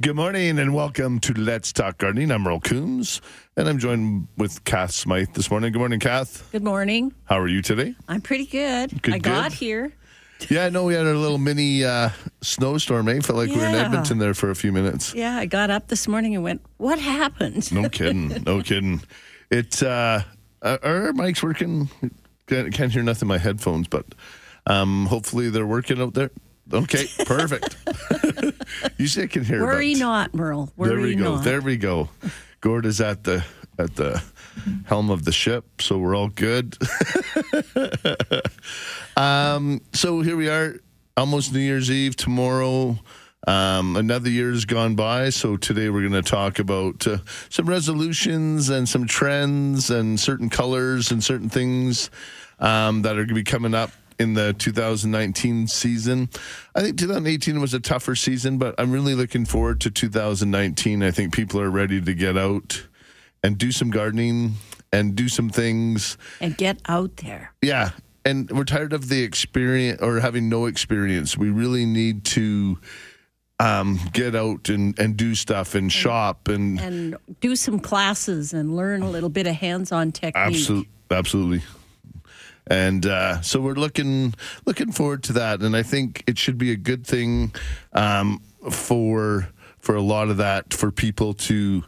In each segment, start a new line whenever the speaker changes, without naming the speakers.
Good morning and welcome to Let's Talk Gardening. I'm Merle Coombs and I'm joined with Kath Smythe this morning. Good morning, Kath.
Good morning.
How are you today?
I'm pretty good.
Good,
I got
good.
here.
Yeah, I know we had a little mini uh, snowstorm, eh? Felt like we were in
Yeah.
Edmonton there for a few minutes.
Yeah, I got up this morning and went, What happened?
No kidding. No kidding. It, uh, are our mics working? Can't, can't hear nothing in my headphones, but um, hopefully they're working out there. Okay, perfect. Usually I can hear.
Worry
but-
not, Merle. Worry
there we go.
not.
There we go. Gord is at the at the helm of the ship, so we're all good. um, so here we are, almost New Year's Eve tomorrow. Um, another year's gone by, so today we're going to talk about uh, some resolutions and some trends and certain colors and certain things um, that are going to be coming up in the 2019 season. I think 2018 was a tougher season, but I'm really looking forward to 2019. I think people are ready to get out and do some gardening and do some things.
And get out there.
Yeah. And we're tired of the experience or having no experience. We really need to um, get out and, and do stuff and shop and
And do some classes and learn a little bit of hands on technique.
Absolutely, absolutely. And uh, so we're looking looking forward to that, and I think it should be a good thing um, for for a lot of that for people to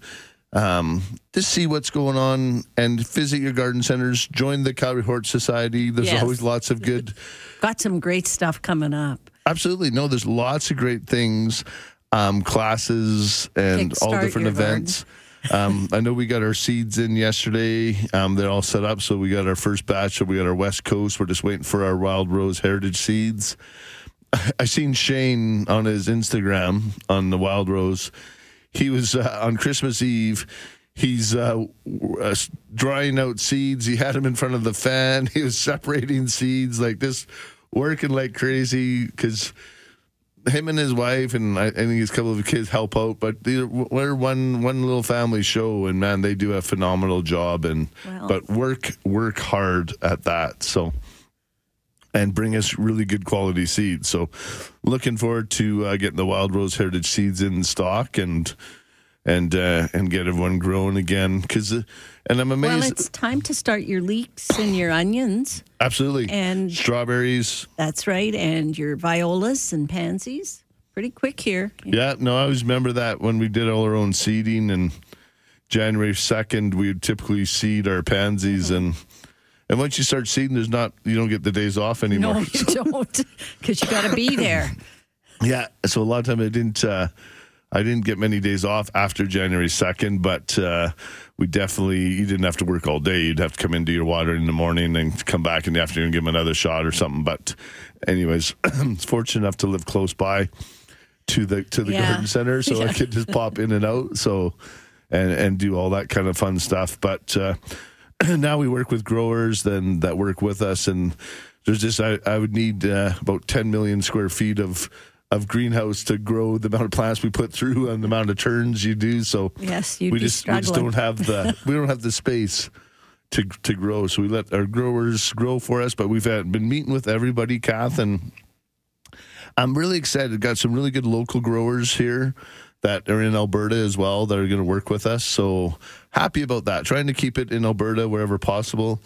um, just see what's going on and visit your garden centers. Join the Calgary Hort Society. There's
Yes.
always lots of good.
Got some great stuff coming up.
Absolutely, no. There's lots of great things, um, classes, and all different
events. garden.
Um, I know we got our seeds in yesterday. Um, they're all set up, so we got our first batch. So we got our West Coast. We're just waiting for our Wild Rose Heritage seeds. I seen Shane on his Instagram on the Wild Rose. He was uh, on Christmas Eve. He's uh, uh, drying out seeds. He had them in front of the fan. He was separating seeds like this, working like crazy because him and his wife and I, I think his couple of kids help out. But they're, we're one one little family show, and man, they do a phenomenal job. And
Wow.
but work work hard at that. So and bring us really good quality seeds. So, looking forward to uh, getting the Wild Rose Heritage seeds in stock and and uh, and get everyone growing again. Because uh, and I'm amazed.
Well, it's time to start your leeks and your onions.
absolutely
and-
strawberries.
That's right. And your violas and pansies. Pretty quick here.
Yeah, no, I always remember that when we did all our own seeding and January second, we would typically seed our pansies and. And once you start seeding, there's not you don't get the days off anymore.
No, you don't, because you got to be there.
Yeah, so a lot of time I didn't uh, I didn't get many days off after January second, but uh, we definitely you didn't have to work all day. You'd have to come into your water in the morning and come back in the afternoon and give them another shot or something. But anyways, fortunate enough to live close by to the to the
Yeah.
garden center, so I
Yeah.
could just pop in and out. So and and do all that kind of fun stuff. But uh, now we work with growers then that work with us, and there's just I, I would need uh, about 10 million square feet of of greenhouse to grow the amount of plants we put through and the amount of turns you do. So
Yes,
we just we just don't have the we don't have the space to to grow. So we let our growers grow for us. But we've had, been meeting with everybody, Kath, and I'm really excited. Got some really good local growers here that are in Alberta as well that are going to work with us. So happy about that. Trying to keep it in Alberta wherever possible.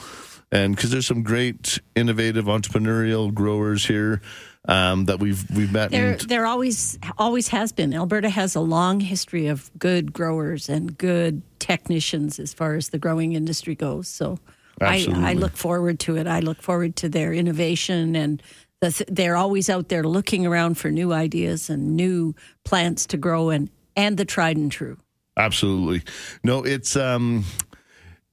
And because there's some great, innovative, entrepreneurial growers here um, that we've we've met.
There,
and
there always, always has been. Alberta has a long history of good growers and good technicians as far as the growing industry goes. So, I, I look forward to it. I look forward to their innovation and the, th- they're always out there looking around for new ideas and new plants to grow and and the tried and true.
Absolutely. No, it's um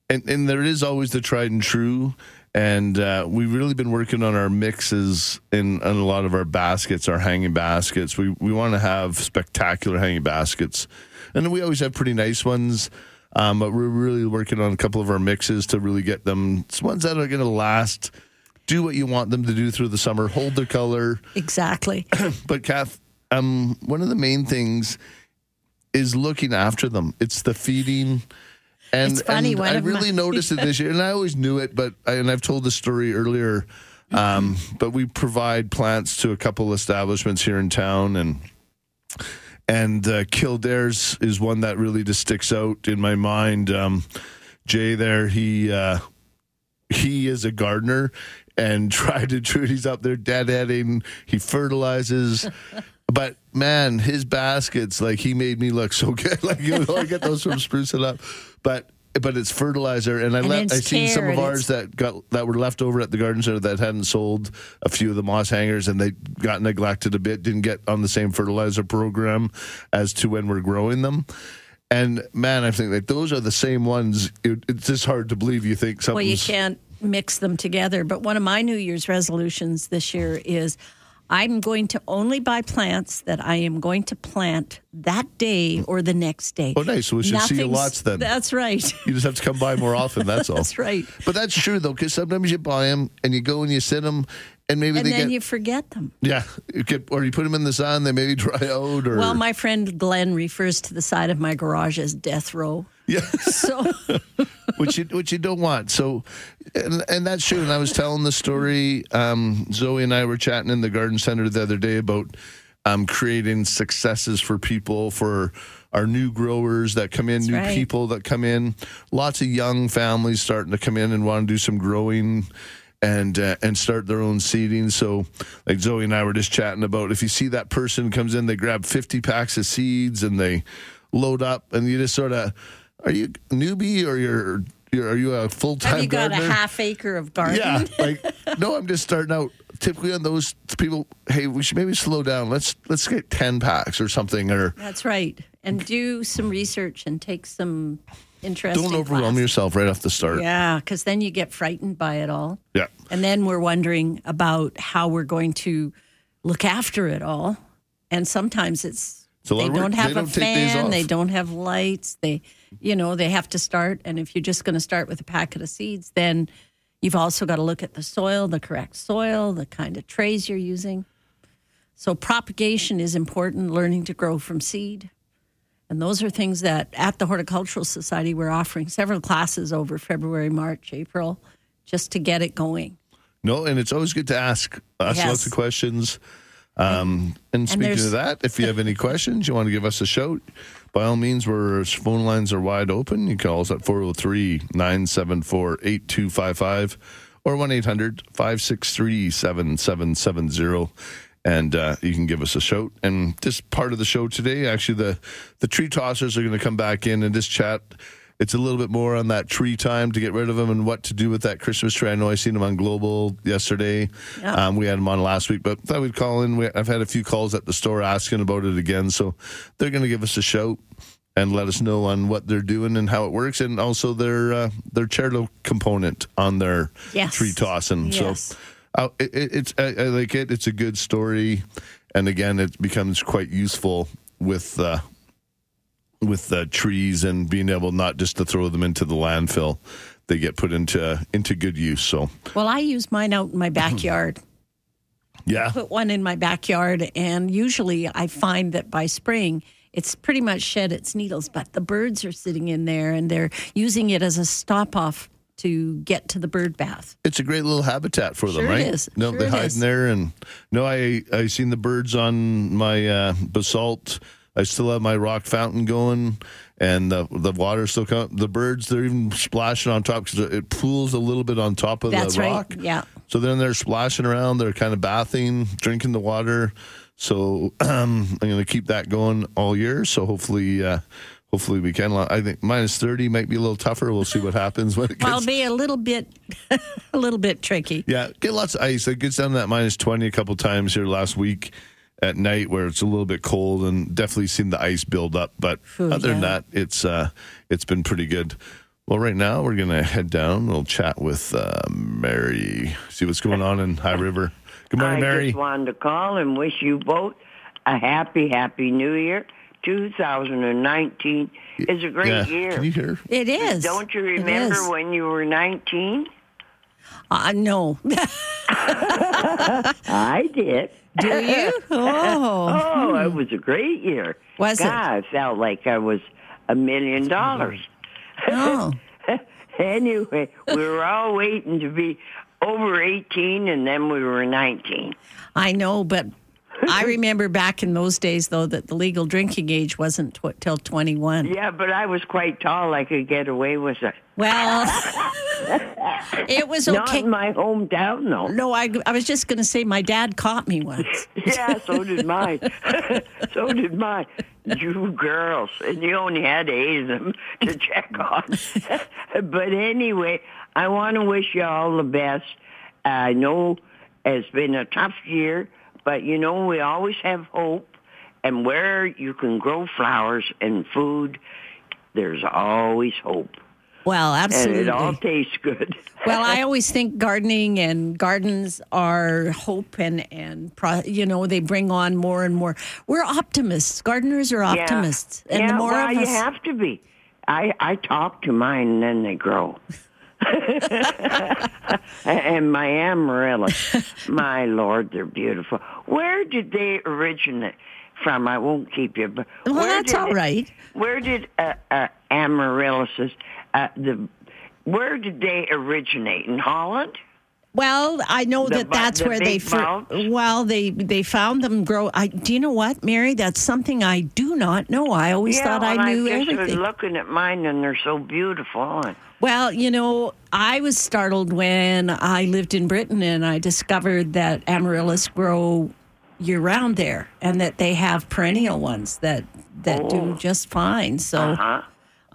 and and there is always the tried and true and uh, we've really been working on our mixes in, in a lot of our baskets, our hanging baskets. We we want to have spectacular hanging baskets, and we always have pretty nice ones. Um, but we're really working on a couple of our mixes to really get them it's ones that are going to last, do what you want them to do through the summer, hold their color,
Exactly.
but Kath, um, one of the main things is looking after them. It's the feeding. And,
It's funny,
and
one
I
of my-
really noticed it this year, and I always knew it, but I, and I've told the story earlier. Um, but we provide plants to a couple establishments here in town, and and uh, Kildare's is one that really just sticks out in my mind. Um, Jay, there, he uh, he is a gardener and tried to do. He's up there deadheading. He fertilizes. But man, his baskets, like he made me look so good. Like you know, I get those from Spruce It Up. But but it's fertilizer, and I
And
let I seen some of ours that got that were left over at the garden center that hadn't sold. A few of the moss hangers, and they got neglected a bit. Didn't get on the same fertilizer program as to when we're growing them. And man, I think like those are the same ones. It, it's just hard to believe. You think
Well, you can't mix them together. But one of my New Year's resolutions this year is I'm going to only buy plants that I am going to plant that day or the next day.
Oh, nice. So we should see you lots then.
That's right.
You just have to come by more often. That's all.
That's right.
But that's true though, because sometimes you buy them and you go and you sit them, and maybe they And
then
get
you forget them.
yeah, you get, or you put them in the sun, they maybe dry out, or
Well, my friend Glenn refers to the side of my garage as death row.
Yeah,
So
which you which you don't want. So, and, and that's true. And I was telling the story. Um, Zoe and I were chatting in the garden center the other day about um, creating successes for people for our new growers that come in, new
right.
people that come in. Lots of young families starting to come in and want to do some growing. And uh, and start their own seeding. So, like Zoe and I were just chatting about, if you see that person comes in, they grab fifty packs of seeds and they load up, and you just sort of, are you a newbie or you're, you're are you a full time
have you got
gardener?
a half acre of garden?
Yeah, like no, I'm just starting out. Typically on those people, hey, we should maybe slow down. Let's let's get ten packs or something, or
That's right. And do some research and take some interesting
don't overwhelm
classes.
yourself right off the start.
Yeah, because then you get frightened by it all.
Yeah.
And then we're wondering about how we're going to look after it all. And sometimes it's,
Lot
they don't have
They
a
don't
fan, they don't have lights, they, you know, they have to start. And if you're just going to start with a packet of seeds, then you've also got to look at the soil, the correct soil, the kind of trays you're using. So propagation is important, learning to grow from seed. And those are things that at the Horticultural Society we're offering several classes over February, March, April, just to get it going.
No, and it's always good to ask ask
Yes.
lots of questions. Um, and speaking
there's-
of that, if you have any questions, you want to give us a shout, by all means, our phone lines are wide open. You can call us at 403 974 8255 or 1 800 563 7770. And uh, you can give us a shout. And this part of the show today, actually, the, the tree tossers are going to come back in and just chat. It's a little bit more on that tree time to get rid of them and what to do with that Christmas tree. I know I seen them on Global yesterday.
Yeah.
Um, we had them on last week, but thought we'd call in. We, I've had a few calls at the store asking about it again, so they're going to give us a shout and let us know on what they're doing and how it works, and also their uh, their charitable component on their
Yes.
tree tossing.
Yes.
So uh, it, it, it's I, I like it. It's a good story, and again, it becomes quite useful with. Uh, with the trees and being able not just to throw them into the landfill, they get put into into good use. So
Well, I use mine out in my backyard.
yeah, I
Put one in my backyard, and usually I find that by spring, it's pretty much shed its needles, but the birds are sitting in there and they're using it as a stop off to get to the bird bath.
it's a great little habitat for them,
Sure
right?
it is.
No,
Sure
they hide
is.
in there, and no, I I seen the birds on my uh, basalt. I still have my rock fountain going, and the the water still come. The birds they're even splashing on top because it pools a little bit on top of
That's
the
right.
rock.
Yeah.
So then they're splashing around. They're kind of bathing, drinking the water. So um, I'm going to keep that going all year. So hopefully, uh, hopefully we can. I think minus thirty might be a little tougher. We'll see what happens when it gets.
Well, it'll be a little bit, a little bit tricky.
yeah, get lots of ice. It gets down to that minus twenty a couple times here last week at night where it's a little bit cold and definitely seen the ice build up. But
Ooh,
other than that, it's uh, it's been pretty good. Well, right now we're gonna head down. We'll chat with uh, Mary. See what's going on in High River. Good morning,
I
Mary.
just wanted to call and wish you both a happy, happy New Year. 2019 is a great
yeah.
year.
Can you hear?
It is.
Don't you remember when you were 19?
Uh, no.
I did.
Do you? Oh.
Oh, it was a great year.
Was it?
God, I felt like I was a million dollars.
Oh.
Anyway, we were all waiting to be over 18, and then we were 19.
I know, but I remember back in those days, though, that the legal drinking age wasn't tw- till 21.
Yeah, but I was quite tall. I could get away with it.
Well, it was okay.
Not in my hometown, though.
No, I, I was just going to say my dad caught me once.
Yeah, so did mine. so did mine. You girls, and you only had them to check on. but anyway, I want to wish you all the best. I know it's been a tough year, but you know we always have hope. And where you can grow flowers and food, there's always hope.
Well, absolutely.
And it all tastes good.
Well, I always think gardening and gardens are hope and and pro, you know they bring on more and more. We're optimists. Gardeners are
Yeah.
optimists, and
yeah,
the more
well,
of us,
you have to be. I I talk to mine and then they grow. and my amaryllis, my lord, they're beautiful. Where did they originate from? I won't keep you, but
well, that's all
it- Where did uh, uh, amaryllises, uh, the where did they originate in Holland?
Well, I know
The
that that's
the
where they fir- well they they found them grow. I do you know what, Mary? That's something I do not know. I always
yeah,
thought I knew
I just was
everything.
looking at mine and they're so beautiful. And
Well, you know, I was startled when I lived in Britain and I discovered that amaryllis grow year round there and that they have perennial ones that that do just fine. So
Oh. uh-huh.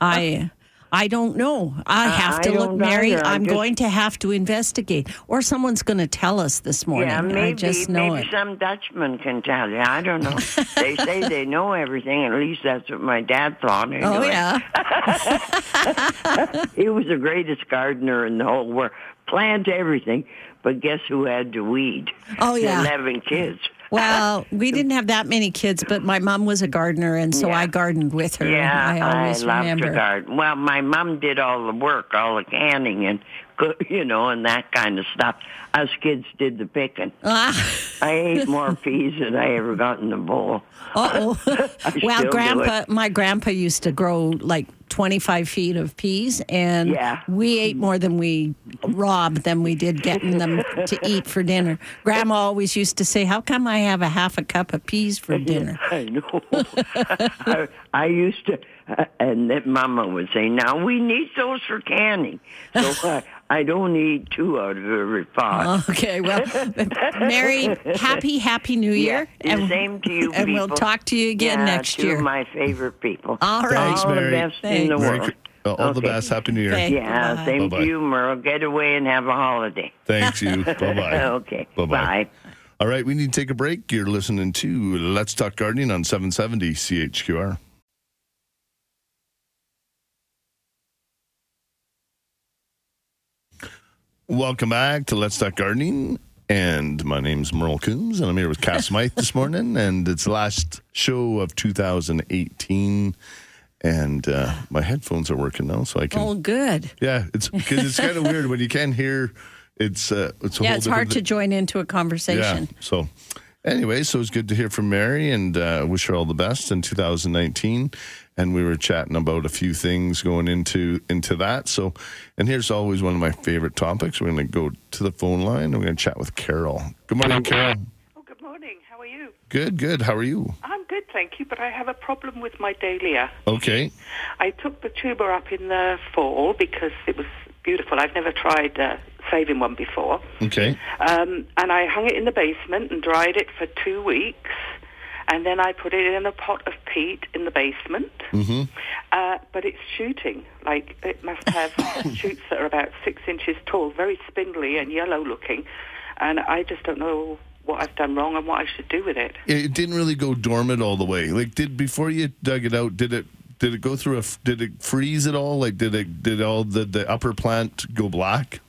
I I don't know. I have
I
to look,
don't
Mary.
either. I'm
I'm
just-
going to have to investigate, or someone's going to tell us this morning.
Yeah, maybe
I just know
maybe
it.
some Dutchman can tell you. I don't know. they say they know everything. At least that's what my dad thought. Oh, anyway.
Oh yeah,
he was the greatest gardener in the whole world. Plant everything, but guess who had to weed?
Oh, yeah.
eleven kids.
Well, we didn't have that many kids, but my mom was a gardener, and so
Yeah.
I gardened with her.
Yeah,
I always
love
remember.
to garden. Well, my mom did all the work, all the canning, and you know, and that kind of stuff. Us kids did the picking.
Ah.
I ate more peas than I ever got in the bowl.
Uh oh. Well, grandpa, my grandpa used to grow like 25 feet of peas, and
Yeah.
we ate more than we robbed than we did getting them to eat for dinner. Grandma always used to say, How come I have a half a cup of peas for dinner?
I know. I, I used to, uh, and then Mama would say, "Now we need those for canning." So I, I don't eat two out of every five.
Okay, well, Mary, happy, happy New Year.
Yeah, the same to you,
And we'll talk to you again
Yeah,
next year.
my favorite people.
All right.
Thanks,
all
Mary.
The best in the
Merry
world.
Chri- uh, all the
Okay.
best. Happy New Year.
Okay.
Yeah,
Bye-bye.
same
Bye-bye.
to you, Merle. Get away and have a holiday.
Thanks you. bye bye.
okay.
Bye-bye.
Bye.
All right, we need to take a break. You're listening to Let's Talk Gardening on 770 CHQR. Welcome back to Let's Talk Gardening. And my name's Merle Coombs, and I'm here with Kath Smythe this morning. And it's the last show of 2018. And uh, my headphones are working now, so I can.
Oh, good.
Yeah, it's because it's kind of weird when you can't hear. It's uh, it's a
Yeah,
whole
it's hard
different-
to join into a conversation.
yeah. So, anyway, so it's good to hear from Mary and uh, wish her all the best in 2019. And we were chatting about a few things going into into that. So, and here's always one of my favorite topics. We're going to go to the phone line and we're going to chat with Carol. Good morning, Carol.
You?
Good, good. How are you?
I'm good, thank you, but I have a problem with my dahlia.
Okay.
I took the tuber up in the fall because it was beautiful. I've never tried uh, saving one before.
Okay.
Um, and I hung it in the basement and dried it for two weeks. And then I put it in a pot of peat in the basement.
Mm-hmm.
Uh, but it's shooting. Like, it must have shoots that are about six inches tall, very spindly and yellow looking. And I just don't know what I've done wrong and what I should do with it.
It didn't really go dormant all the way. Like, did before you dug it out, did it? Did it go through a? Did it freeze at all? Like, did it? Did all the the upper plant go black?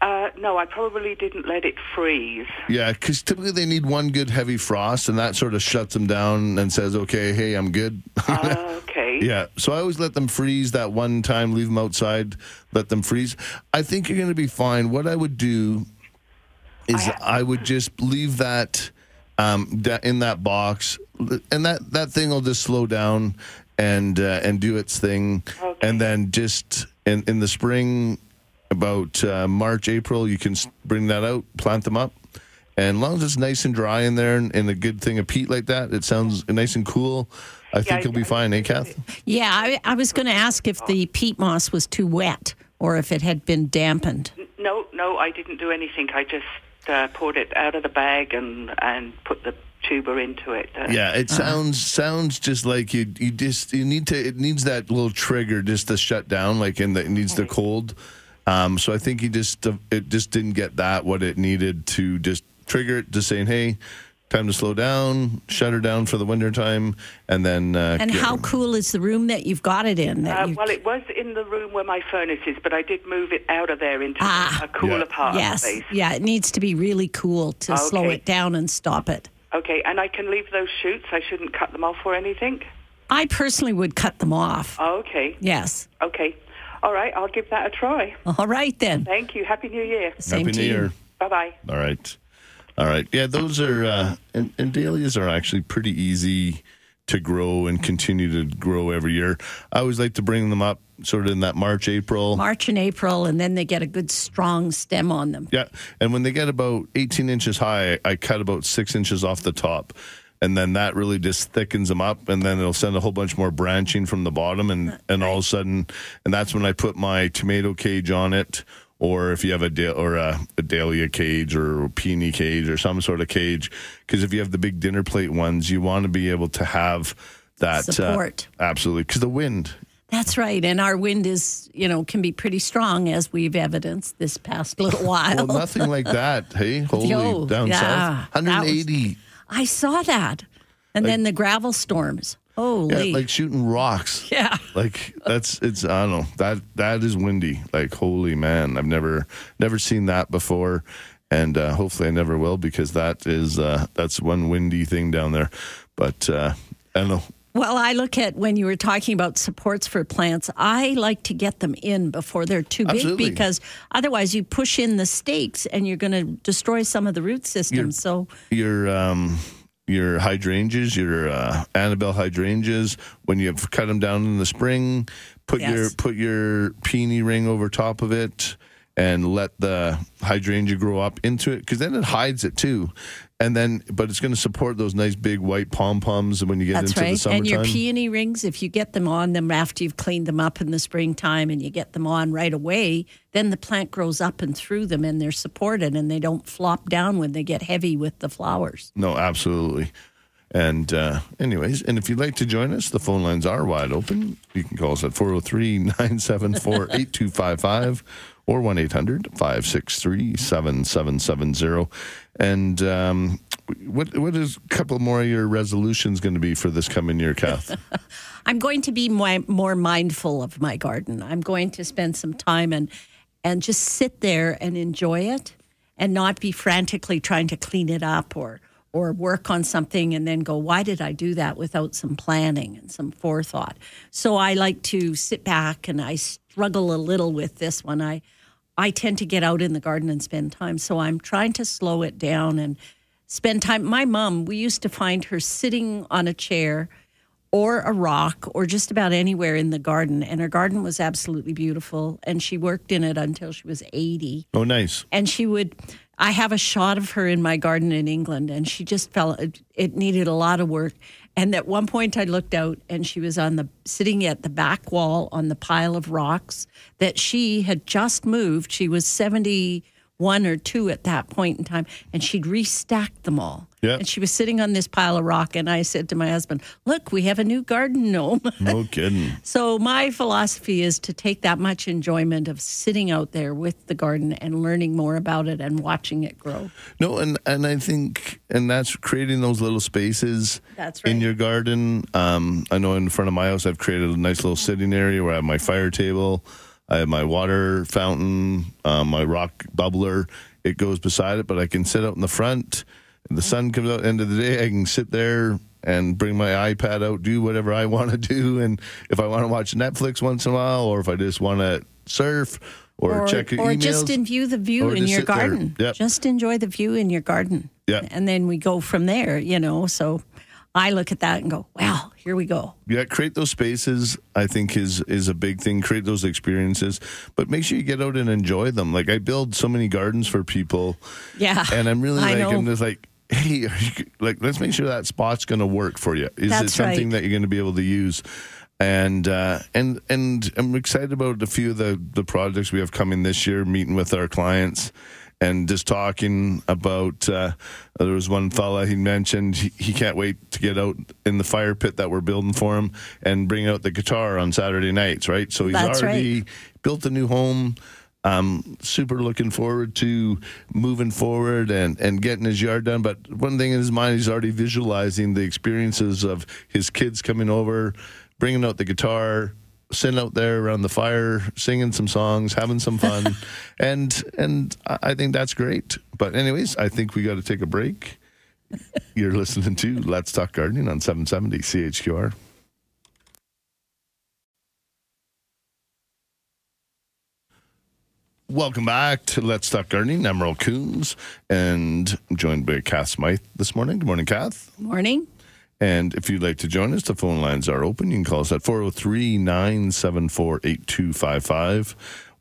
Uh, no, I probably didn't let it freeze.
Yeah, because typically they need one good heavy frost, and that sort of shuts them down and says, "Okay, hey, I'm good."
okay.
yeah, so I always let them freeze that one time, leave them outside, let them freeze. I think you're going to be fine. What I would do is I, would just leave that um, in that box, and that that thing will just slow down and uh, and do its thing,
Okay.
and then just in in the spring, about uh, March April, you can bring that out, plant them up, And as long as it's nice and dry in there and, and a good thing of peat like that, it sounds nice and cool. I think
I-
you'll be
I-
fine, eh, Kath?
Yeah, I, I was going to ask if the peat moss was too wet or if it had been dampened.
No, no, I didn't do anything. I just uh, poured it out of the bag and and put the tuber into it. Uh,
Yeah, it sounds sounds just like you you just you need to it needs that little trigger just to shut down like in the it needs the cold. Um, so I think you just uh, it just didn't get that what it needed to just trigger it, just saying hey. Time to slow down, shut her down for the winter time, and then. Uh,
And
get-
how cool is the room that you've got it in? That
Uh,
you,
well, it was in the room where my furnace is, but I did move it out of there into
Ah.
a cooler
Yeah.
part
yes,
of the space.
yeah, it needs to be really cool to slow it down and stop it.
Okay, and I can leave those shoots. I shouldn't cut them off or anything.
I personally would cut them off.
Oh, okay,
Yes.
okay, all right. I'll give that a try.
All right then.
Thank you. Happy New Year.
Same
Happy
to
New
you.
Year.
Bye bye.
All right. All right. Yeah, those are, uh, and, and dahlias are actually pretty easy to grow and continue to grow every year. I always like to bring them up sort of in that March, April.
March and April, and then they get a good strong stem on them.
Yeah. And when they get about 18 inches high, I cut about six inches off the top. And then that really just thickens them up, and then it'll send a whole bunch more branching from the bottom, and, and all of a sudden, and that's when I put my tomato cage on it, or if you have a da- or a, a dahlia cage or a peony cage or some sort of cage, because if you have the big dinner plate ones, you want to be able to have that uh,
Support.
absolutely, because the wind,
That's right. And our wind is, you know, can be pretty strong as we've evidenced this past little while.
well, nothing like that. Hey, holy
Yo,
down
yeah,
south,
that was-
180.
I saw that. And then the gravel storms. Holy.
Yeah, like shooting rocks.
Yeah.
Like that's it's I don't know. That that is windy. Like holy man. I've never never seen that before. And uh, hopefully I never will because that is uh, that's one windy thing down there. But uh, I don't know.
Well, I look at when you were talking about supports for plants, I like to get them in before they're too
Absolutely.
big because otherwise you push in the stakes and you're going to destroy some of the root system.
So you're-
so,
Your um your hydrangeas, your uh, Annabelle hydrangeas, when you have cut them down in the spring, put your put your peony ring over top of it and let the hydrangea grow up into it because then it hides it too. And then, but it's going to support those nice big white pom poms when you get
that's
into the
right.
summertime.
And your peony rings, if you get them on them after you've cleaned them up in the springtime and you get them on right away, then the plant grows up and through them and they're supported and they don't flop down when they get heavy with the flowers.
No, absolutely. And uh, anyways, and if you'd like to join us, the phone lines are wide open. You can call us at 403 974 8255 or 1 800 563 7770. And um, what what is a couple more of your resolutions going to be for this coming year, Kath?
I'm going to be my, more mindful of my garden. I'm going to spend some time and and just sit there and enjoy it and not be frantically trying to clean it up or or work on something and then go why did I do that without some planning and some forethought. So I like to sit back and I struggle a little with this one. I I tend to get out in the garden and spend time. So I'm trying to slow it down and spend time. My mom, we used to find her sitting on a chair or a rock or just about anywhere in the garden. And her garden was absolutely beautiful. And she worked in it until she was 80
oh, nice.
and she would i have a shot of her in my garden in england and she just felt it, it needed a lot of work and at one point i looked out and she was on the sitting at the back wall on the pile of rocks that she had just moved. She was 71 or 2 at that point in time and she'd restacked them all
Yeah.
and she was sitting on this pile of rock and i said to my husband look we have a new garden gnome
No kidding.
so my philosophy is to take that much enjoyment of sitting out there with the garden and learning more about it and watching it grow.
No, and and I think and that's creating those little spaces
That's
in your garden. Um, I know in front of my house I've created a nice little sitting area where I have my fire table, I have my water fountain, um, my rock bubbler. It goes beside it, but I can sit out in the front. And the sun comes out end of the day. I can sit there and bring my iPad out, do whatever I want to do, and if I want to watch Netflix once in a while, or if I just want to surf or, check
or
emails,
just in view the view in your garden.
Yep.
Just enjoy the view in your garden.
Yeah.
And then we go from there, you know. So I look at that and go, "Wow, here we go."
Yeah, create those spaces. I think is is a big thing. Create those experiences, but make sure you get out and enjoy them. Like I build so many gardens for people,
Yeah,
and I'm really like. I'm just like, hey, are you, like let's make sure that spot's going to work for you. Is it something
right.
that you're going to be able to use? And uh, and and I'm excited about a few of the the projects we have coming this year. Meeting with our clients. And just talking about, uh, there was one fella he mentioned he, he can't wait to get out in the fire pit that we're building for him and bring out the guitar on Saturday nights, right? So he's
That's
already built a new home. Um, super looking forward to moving forward and, and getting his yard done. But one thing in his mind, he's already visualizing the experiences of his kids coming over, bringing out the guitar, sitting out there around the fire, singing some songs, having some fun, and and I I think that's great. But anyways, I think we got to take a break. You're listening to Let's Talk Gardening on 770 CHQR. Welcome back to Let's Talk Gardening. I'm Merle Coombs, and I'm joined by Kath Smythe this morning. Good morning, Kath.
Morning.
And if you'd like to join us, the phone lines are open. You can call us at 403 974 8255.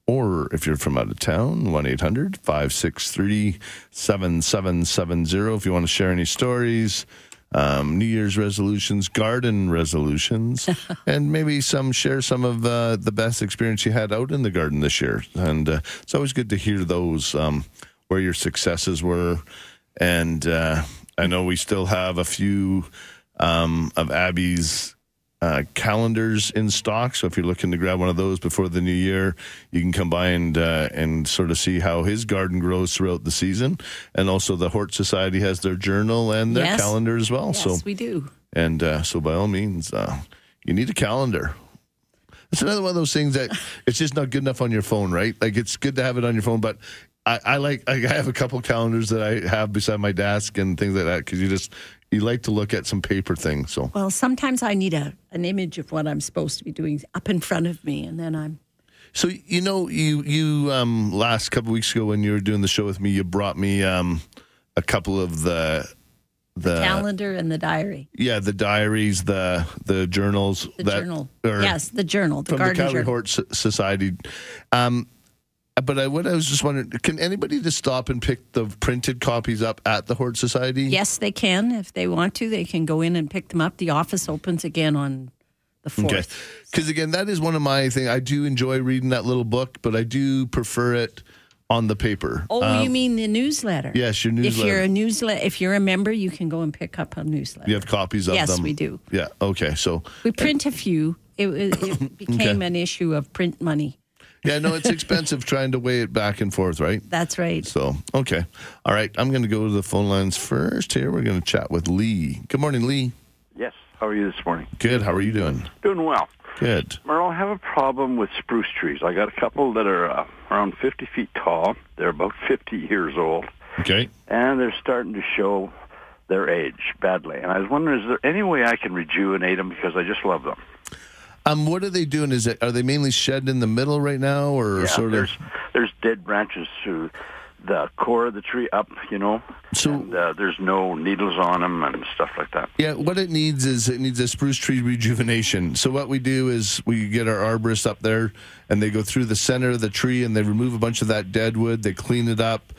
Or if you're from out of town, 1 800 563 7770. If you want to share any stories, um, New Year's resolutions, garden resolutions, and maybe some share some of uh, the best experience you had out in the garden this year. And uh, it's always good to hear those um, where your successes were. And uh, I know we still have a few um, of Abby's uh, calendars in stock. So if you're looking to grab one of those before the new year, you can come by and uh, and sort of see how his garden grows throughout the season. And also the Hort Society has their journal and their
Yes.
calendar as well.
Yes,
so
we do.
and uh, so by all means, uh, you need a calendar. It's another one of those things that it's just not good enough on your phone, right? Like it's good to have it on your phone, but I, I like I have a couple calendars that I have beside my desk and things like that because you just you like to look at some paper things. So
Well, sometimes I need a an image of what I'm supposed to be doing up in front of me, and then I'm
So you know, you you um, last couple weeks ago when you were doing the show with me, you brought me um, a couple of the the
calendar and the diary,
yeah the diaries, the the journals,
the
that,
journal. Yes, the journal, the
from the
garden
Calgary
journal.
Hort Society. Um, but I, what I was just wondering, can anybody just stop and pick the printed copies up at the Hort Society?
Yes, they can if they want to. They can go in and pick them up. The office opens again on the fourth.
Okay. Because again, that is one of my things. I do enjoy reading that little book, but I do prefer it on the paper.
Oh,
Um,
you mean the newsletter?
yes, your newsletter.
If you're a newsletter, if you're a member, you can go and pick up a newsletter.
you have copies of
Yes,
them.
Yes, we do.
Yeah. Okay. So
We print a few. It, it, it became an issue of print money.
Yeah, no, it's expensive trying to weigh it back and forth, right?
That's right.
So okay, all right. I'm going to go to the phone lines first. Here, we're going to chat with Lee. Good morning, Lee.
Yes. How are you this morning?
Good. How are you doing?
Doing well.
Good.
Merle, I have a problem with spruce trees. I got a couple that are uh, around 50 feet tall. They're about 50 years old,
Okay.
and they're starting to show their age badly. And I was wondering, is there any way I can rejuvenate them because I just love them?
Um, what are they doing? Is it are they mainly shed in the middle right now, or
yeah,
sort of?
there's there's dead branches through the core of the tree up, you know.
So-
and, uh, there's no needles on them and stuff like that.
Yeah, what it needs is it needs a spruce tree rejuvenation. So what we do is we get our arborist up there, and they go through the center of the tree and they remove a bunch of that dead wood. They clean it up,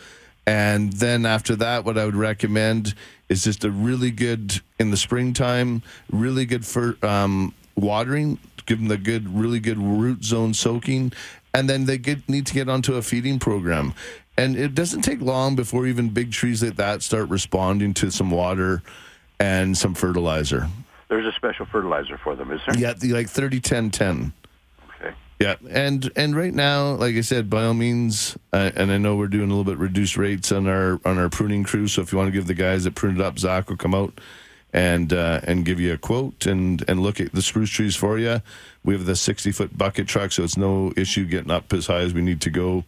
and then after that, what I would recommend is just a really good in the springtime, really good for um, watering. Give them the good, really good root zone soaking, and then they get need to get onto a feeding program. And it doesn't take long before even big trees like that start responding to some water and some fertilizer.
There's a special fertilizer for them, is there?
Yeah, the like 30 10 10.
Okay.
Yeah, and and right now, like I said, by all means, uh, and I know we're doing a little bit reduced rates on our on our pruning crew. So if you want to give the guys that pruned up, Zach will come out and uh, and give you a quote and and look at the spruce trees for you. We have the 60 foot bucket truck, so it's no issue getting up as high as we need to go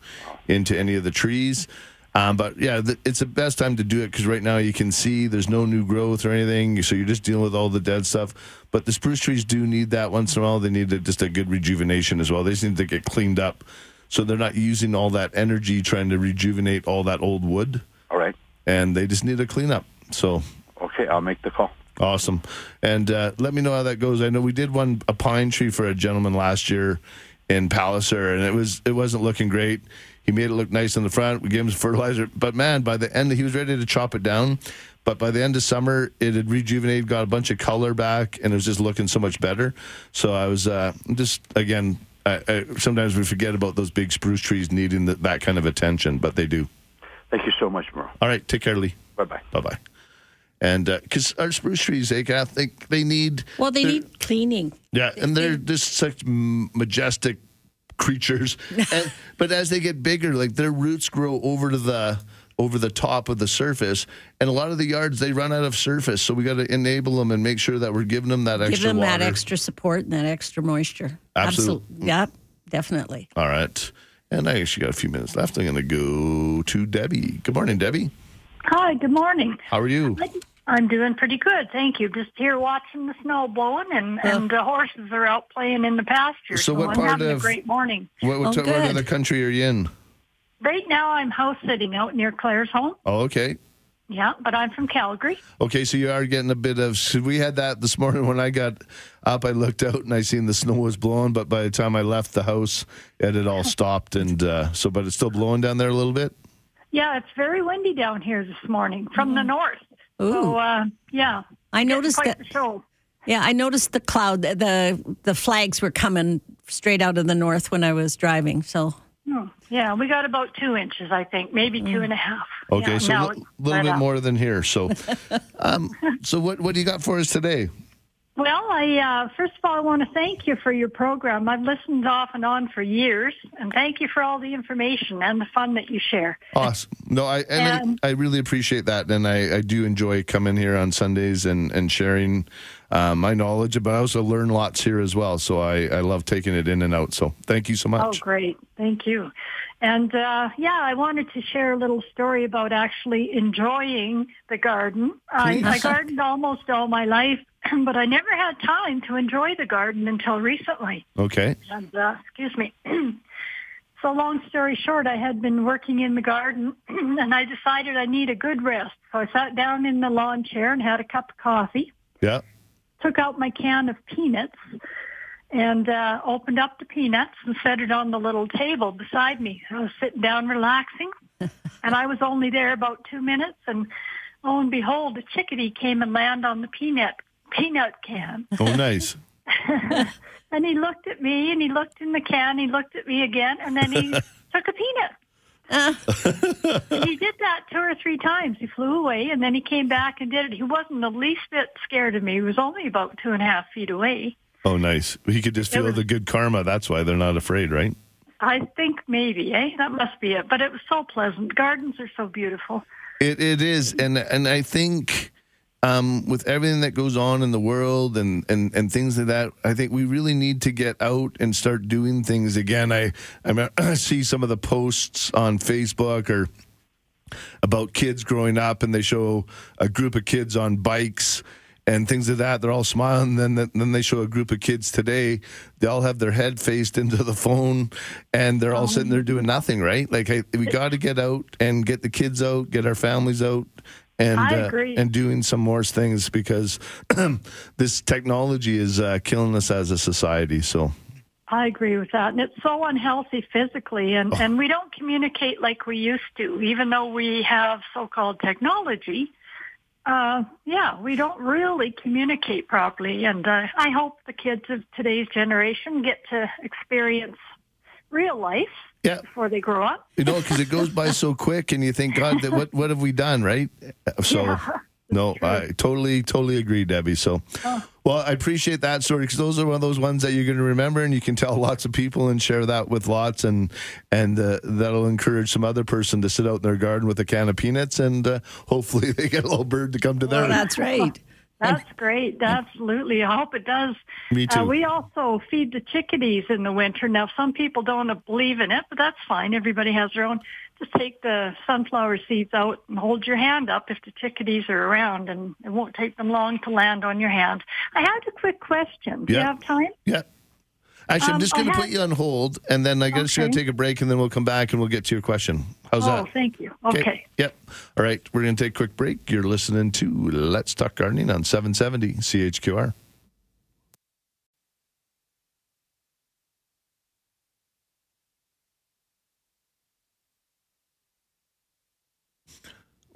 into any of the trees. Um, but yeah, the, it's the best time to do it because right now you can see there's no new growth or anything, so you're just dealing with all the dead stuff. But the spruce trees do need that once in a while. They need a, just a good rejuvenation as well. They just need to get cleaned up, so they're not using all that energy trying to rejuvenate all that old wood,
All right.
and they just need a cleanup. So
Okay, I'll make the call.
Awesome. And uh, let me know how that goes. I know we did one a pine tree for a gentleman last year in Palliser, and it was it wasn't looking great. He made it look nice in the front. We gave him some fertilizer, but man, by the end, he was ready to chop it down. But by the end of summer, it had rejuvenated, got a bunch of color back, and it was just looking so much better. So I was uh, just again. I, I, sometimes we forget about those big spruce trees needing the, that kind of attention, but they do.
Thank you so much, Merle.
All right, take care, Lee.
Bye bye.
Bye bye. And because our spruce trees, eh, Kath, they, they need.
Well, they need cleaning.
Yeah, and they're just such majestic creatures. and, but as they get bigger, like their roots grow over to the over the top of the surface, and a lot of the yards they run out of surface. So we got to enable them and make sure that we're giving them that
Give
extra
them
water.
that extra support and that extra moisture.
Absolute-
Absolutely. Yep, definitely.
All right. And I actually got a few minutes left. I'm going to go to Debbie. Good morning, Debbie.
Hi, good morning.
How are you?
I'm doing pretty good, thank you. Just here watching the snow blowing, and and the horses are out playing in the pasture.
So what
I'm
part
having
of-
a great morning.
What, what,
Oh,
what part of the country are you in?
Right now, I'm house sitting out near Claresholm.
Oh, okay.
Yeah, but I'm from Calgary.
Okay, so you are getting a bit of. So we had that this morning when I got up. I looked out and I seen the snow was blowing, but by the time I left the house, it had all stopped. And uh, so, but it's still blowing down there a little bit.
Yeah, it's very windy down here this morning from the north.
Ooh.
So uh, yeah,
I noticed
quite
that.
the show.
Yeah, I noticed the cloud. The the flags were coming straight out of the north when I was driving. So
Hmm. Yeah, we got about two inches, I think, maybe two and a half.
Okay,
yeah,
so a
now
li-
it's
little bit
up.
more than here. So, um, so what what do you got for us today?
Well, I uh, first of all, I want to thank you for your program. I've listened off and on for years, and thank you for all the information and the fun that you share.
Awesome. No, I and
Um,
I, I really appreciate that, and I, I do enjoy coming here on Sundays and and sharing uh, my knowledge, but I also learn lots here as well. So I I love taking it in and out. So thank you so much.
Oh, great. Thank you. And uh, yeah, I wanted to share a little story about actually enjoying the garden. I, I gardened almost all my life, but I never had time to enjoy the garden until recently.
Okay.
And uh, excuse me. so long story short, I had been working in the garden, and I decided I need a good rest. So I sat down in the lawn chair and had a cup of coffee.
Yeah.
Took out my can of peanuts and uh, opened up the peanuts and set it on the little table beside me. I was sitting down relaxing, and I was only there about two minutes, and lo and behold, a chickadee came and landed on the peanut peanut can.
Oh, nice.
And he looked at me and he looked in the can, he looked at me again, and then he took a peanut. and he did that two or three times. He flew away and then he came back and did it. He wasn't the least bit scared of me. He was only about two and a half feet away.
Oh, nice. He could just feel
was-
the good karma. That's why they're not afraid, right?
I think maybe, eh? That must be it. But it was so pleasant. Gardens are so beautiful.
It it is, and and I think um, with everything that goes on in the world and, and, and things like that, I think we really need to get out and start doing things again. I I, see some of the posts on Facebook or about kids growing up, and they show a group of kids on bikes. And things like that, they're all smiling. Then, then they show a group of kids today. They all have their head faced into the phone, and they're all sitting there doing nothing. Right? Like I, we got to get out and get the kids out, get our families out, and
I
uh, and doing some more things because this technology is uh, killing us as a society. So
I agree with that. And it's so unhealthy physically and,
Oh.
and we don't communicate like we used to, even though we have so-called technology. Uh, yeah, we don't really communicate properly. And uh, I hope the kids of today's generation get to experience real life
yeah,
before they grow up.
you know, because it goes by so quick, and you think, God, that what what have we done, right? So.
Yeah.
No, I totally, totally agree, Debbie. So, well, I appreciate that story because those are one of those ones that you're going to remember, and you can tell lots of people and share that with lots, and and uh, that'll encourage some other person to sit out in their garden with a can of peanuts, and uh, hopefully they get a little bird to come to their.
well, that's right.
That's great. Absolutely. I hope it does.
Me too.
Uh, we also feed the chickadees in the winter. Now, some people don't believe in it, but that's fine. Everybody has their own. Just take the sunflower seeds out and hold your hand up if the chickadees are around, and it won't take them long to land on your hand. I had a quick question. Do you have time?
yeah, Actually, I'm
Um,
just going to put you on hold, and then I guess we're
going
to take a break, and then we'll come back and we'll get to your question. How's
oh,
that?
Oh, thank you. Okay.
Yep. All right. We're going to take a quick break. You're listening to Let's Talk Gardening on 770 CHQR.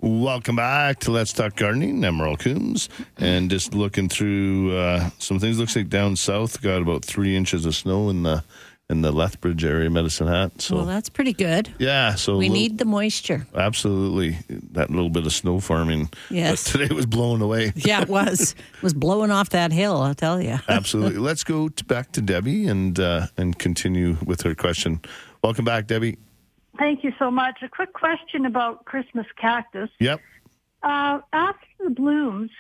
Welcome back to Let's Talk Gardening. I'm Merle Coombs, and just looking through uh, some things. Looks like down south got about three inches of snow in the in the Lethbridge area, Medicine Hat. So
Well, that's pretty good.
yeah, so
We
little-
need the moisture.
Absolutely. That little bit of snow farming.
Yes.
Today was blown away.
Yeah, it was. it was blowing off that hill, I'll tell you.
Absolutely. Let's go to, back to Debbie and uh, and continue with her question. Welcome back, Debbie.
Thank you so much. A quick question about Christmas cactus.
Yep.
Uh, after the blooms,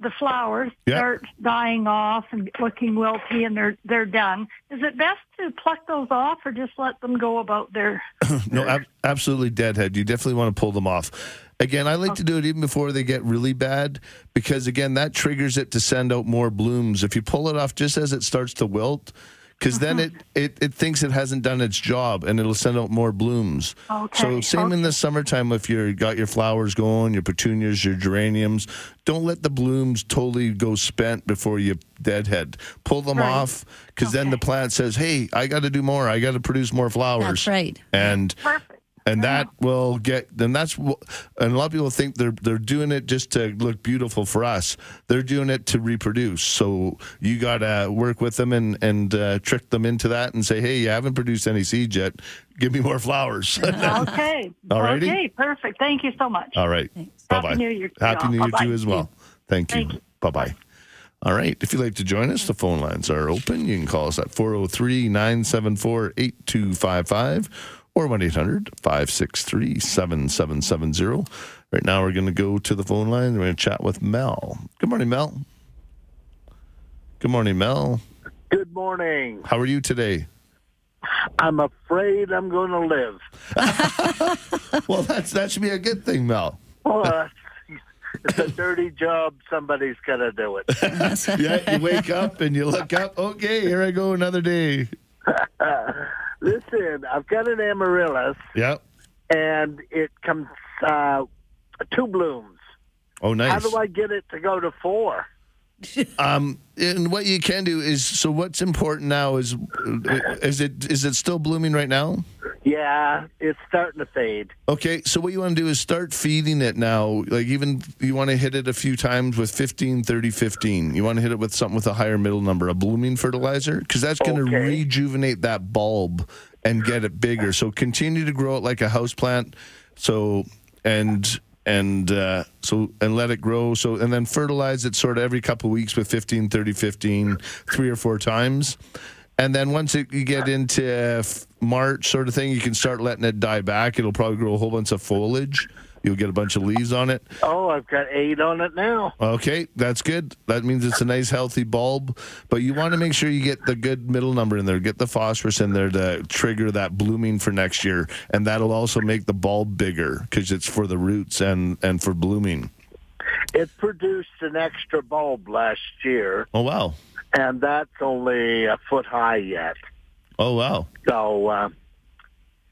the flowers
Yeah.
start dying off and looking wilty, and they're they're done. Is it best to pluck those off, or just let them go about their?
No, ab- absolutely deadhead. You definitely want to pull them off. Again, I like to do it even before they get really bad because again, that triggers it to send out more blooms. If you pull it off just as it starts to wilt, because then mm-hmm. it, it it thinks it hasn't done its job and it'll send out more blooms.
Okay,
So same in the summertime if you got your flowers going, your petunias, your geraniums, don't let the blooms totally go spent before you deadhead. Pull them
Right.
off because then the plant says, "Hey, I got to do more. I got to produce more flowers."
That's right.
And
Perfect.
And that will get then that's and a lot of people think they're they're doing it just to look beautiful for us they're doing it to reproduce so you got to work with them and and uh, trick them into that and say hey you haven't produced any seeds yet give me more flowers
Okay.
Alrighty.
Okay. Perfect. Thank you so much.
all right bye bye
Happy New Year to
happy new year to you as well thank you,
Thank you.
bye bye all right. If you'd like to join us, the phone lines are open. You can call us at 403 974 8255 or 1 800 563 7770. Right now, we're going to go to the phone line. We're going to chat with Mel. Good morning, Mel. Good morning, Mel.
Good morning.
How are you today?
I'm afraid I'm going to live.
Well, that's that should be a good thing, Mel.
Well, uh, it's a dirty job. Somebody's got to do it.
Yeah, you wake up and you look up. Okay, here I go, another day.
Listen, I've got an amaryllis,
Yep.
and it comes uh, two blooms.
Oh, nice.
How do I get it to go to four?
Um, and what you can do is so what's important now is is it is it still blooming right now?
Yeah, it's starting to fade.
Okay, so what you want to do is start feeding it now. Like even you want to hit it a few times with 15 30 15. You want to hit it with something with a higher middle number, a blooming fertilizer because that's going to
Okay.
rejuvenate that bulb and get it bigger. So continue to grow it like a house plant. So and and uh, so and let it grow. So and then fertilize it sort of every couple of weeks with 15 30 15 three or four times. And then once it, you get into march sort of thing you can start letting it die back. It'll probably grow a whole bunch of foliage you'll get a bunch of leaves on it.
Oh, I've got eight on it now.
okay that's good. That means it's a nice healthy bulb. But you want to make sure you get the good middle number in there. Get the phosphorus in there to trigger that blooming for next year. And that'll also make the bulb bigger because it's for the roots and and for blooming.
It produced an extra bulb last year,
oh wow.
And that's only a foot high yet.
oh wow.
So uh,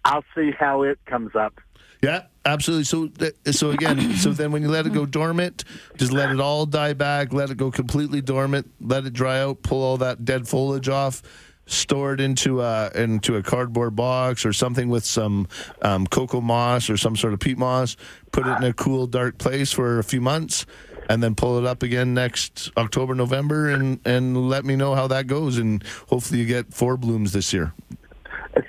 I'll see how it comes up.
Yeah, absolutely. So, th- so again, so then when you let it go dormant, just let it all die back. Let it go completely dormant. Let it dry out. Pull all that dead foliage off. Store it into a into a cardboard box or something with some um, cocoa moss or some sort of peat moss. Put it in a cool, dark place for a few months, and then pull it up again next October, November, and and let me know how that goes. And hopefully, you get four blooms this year.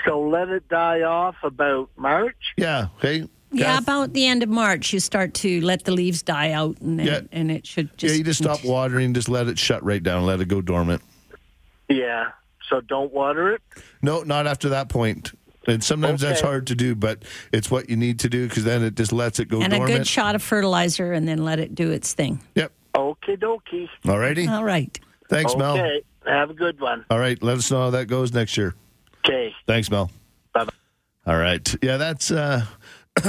So let it die off about March.
Yeah. Okay.
Yeah,
Kath?
about the end of March, you start to let the leaves die out, and then,
Yeah.
and it should just
yeah, you just stop watering, just let it shut right down, let it go dormant.
Yeah. So don't water it.
No, not after that point. And sometimes that's
Okay.
hard to do, but it's what you need to do because then it just lets it go
and a good shot of fertilizer, and then let it do its thing.
Yep.
Okie dokie.
All righty.
All right.
Thanks, Mel.
Okay. Have a good one.
All right. Let us know how that goes next year.
Okay.
Thanks, Mel.
Bye-bye.
All right. Yeah, that's uh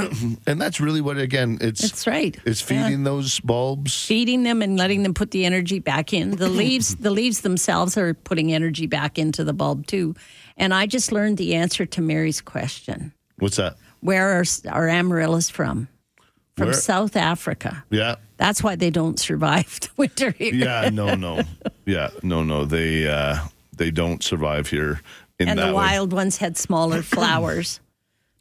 and that's really what again it's
That's right.
it's
Yeah.
feeding those bulbs.
feeding them and letting them put the energy back in. The leaves, the leaves themselves are putting energy back into the bulb too. And I just learned the answer to Mary's question.
What's that?
Where are our amaryllis from? From
Where-
South Africa.
Yeah.
That's why they don't survive the winter here.
Yeah, no, no. Yeah, no, no. They uh they don't survive here in
and
that
the
way.
wild ones had smaller flowers.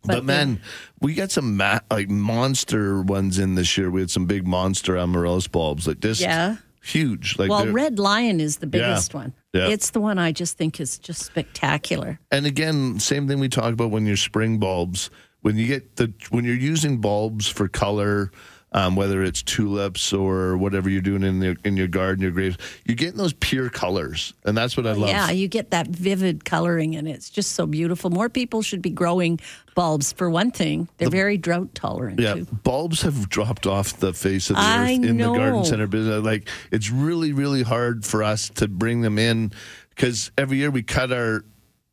But,
but
man, we got some ma- like monster ones in this year. We had some big monster amaryllis bulbs, like this.
Yeah.
huge. Like
well, Red Lion is the biggest one.
Yeah.
It's the one I just think is just spectacular.
and again, same thing we talk about when you're spring bulbs. When you get the when you're using bulbs for color, um, whether it's tulips or whatever you're doing in the, in your garden, your grapes, you're getting those pure colors, and that's what I love.
Yeah, you get that vivid coloring, and it's just so beautiful. More people should be growing bulbs. For one thing, they're very drought tolerant
Yeah,
too.
bulbs have dropped off the face of the
I
earth in the garden center business. Like it's really, really hard for us to bring them in because every year we cut our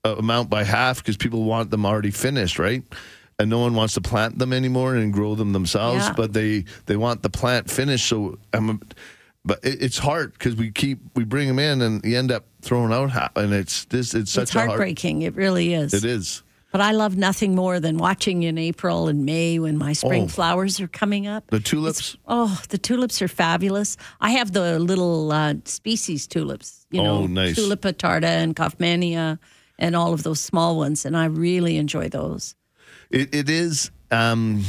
uh, amount by half because people want them already finished, right? And no one wants to plant them anymore and grow them themselves,
Yeah.
but they they want the plant finished. So um, but it, it's hard because we keep we bring them in and you end up throwing out half, and it's this it's such
It's
hard.
heartbreaking. It really is.
It is.
But I love nothing more than watching in April and May when my spring
Oh.
flowers are coming up.
The tulips.
Oh, the tulips are fabulous. I have the little uh, species tulips, you know,
Oh, nice.
Tulipa tarda and Kaufmannia and all of those small ones, and I really enjoy those.
It, it is. Um,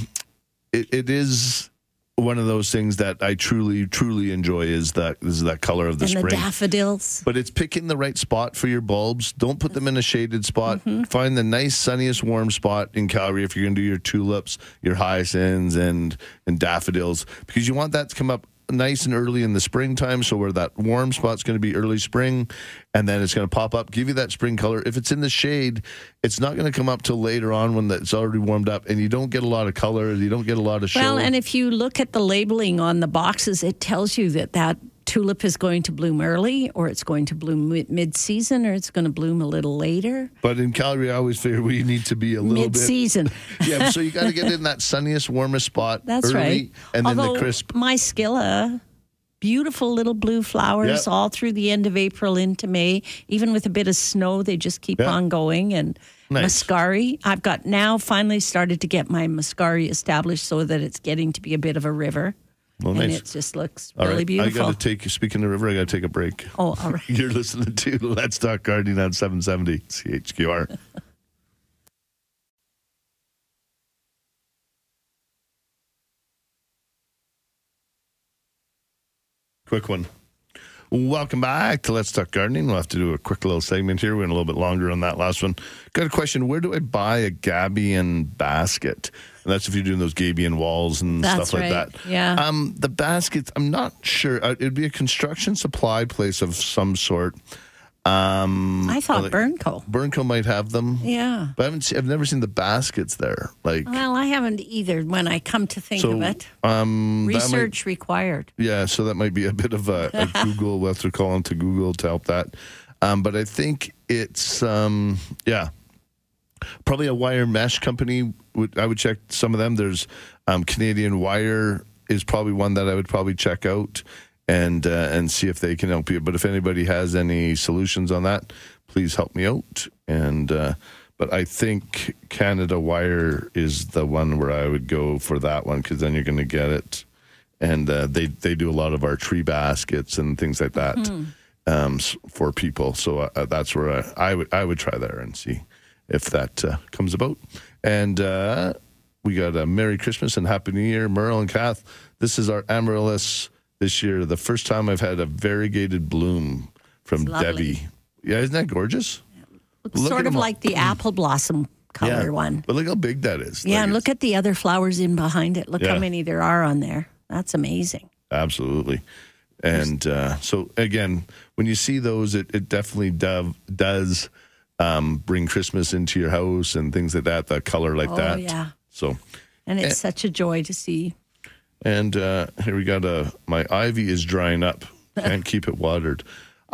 it, it is one of those things that I truly, truly enjoy. Is that is that color of the
and
spring?
the daffodils.
but it's picking the right spot for your bulbs. Don't put them in a shaded spot.
Mm-hmm.
Find the nice, sunniest, warm spot in Calgary if you're going to do your tulips, your hyacinths, and and daffodils, because you want that to come up nice and early in the springtime. So where that warm spot's going to be early spring, and then it's going to pop up, give you that spring color. If it's in the shade, it's not going to come up till later on when it's already warmed up, and you don't get a lot of color. You don't get a lot of show.
Well, and if you look at the labeling on the boxes, it tells you that that tulip is going to bloom early, or it's going to bloom mid season, or it's going to bloom a little later.
but in Calgary, I always figure we need to be a little bit.
Mid
bit.
season.
Yeah, so you got to get in that sunniest, warmest spot
That's
early,
right.
and then
Although
the crisp.
My scilla, beautiful little blue flowers
Yep.
all through the end of April into May. Even with a bit of snow, they just keep
Yeah.
on going. And
Nice.
muscari, I've got now finally started to get my muscari established so that it's getting to be a bit of a river.
Well,
and
nice.
it just looks
All
really
right,
beautiful.
I got to take. You speaking of the river, I got to take a break.
oh, all right.
You're listening to Let's Talk Gardening on 770 CHQR. Quick one. Welcome back to Let's Talk Gardening. We'll have to do a quick little segment here. We went a little bit longer on that last one. Got a question. Where do I buy a Gabion basket? And that's if you're doing those Gabion walls and
That's
stuff like
right.
that.
Yeah.
Um, the baskets, I'm not sure. Uh, It'd be a construction supply place of some sort. Um,
I thought
like-
Burnco.
Burnco might have them,
Yeah.
but I haven't. I've never seen the baskets there. Like,
Well, I haven't either when I come to think
so,
of it.
um, that might-
Research required.
yeah, so that might be a bit of a, a Google. We'll have to call into Google to help that. Um, but I think it's um, yeah, probably a wire mesh company. Would I would check some of them. There's um, Canadian Wire is probably one that I would probably check out and uh, and see if they can help you. But if anybody has any solutions on that, please help me out. And uh, but I think Canada Wire is the one where I would go for that one because then you're going to get it and uh, they they do a lot of our tree baskets and things like that um, for people. So uh, that's where I, I would I would try there and see if that uh, comes about. And uh, we got a Merry Christmas and Happy New Year, Merle and Kath. This is our amaryllis this year. The first time I've had a variegated bloom from Debbie. Yeah, isn't that gorgeous?
Looks
Look
sort of like the apple blossom color
yeah.
one.
But look how big that is.
Yeah,
Like,
and look at the other flowers in behind it. Look
Yeah.
how many there are on there. That's amazing.
Absolutely. And uh, so again, when you see those, it, it definitely dov- does um, bring Christmas into your house and things like that. The color like
Oh,
that.
yeah.
So,
And
Eh.
it's such a joy to see.
And uh, here we got a my ivy is drying up. Can't keep it watered.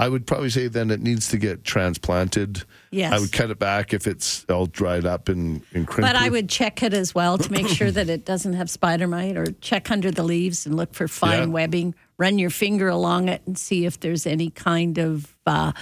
I would probably say then it needs to get transplanted.
Yes.
I would cut it back if it's all dried up and, and.
But I would check it as well to make sure that it doesn't have spider mite or check under the leaves and look for fine
Yeah.
webbing. Run your finger along it and see if there's any kind of uh,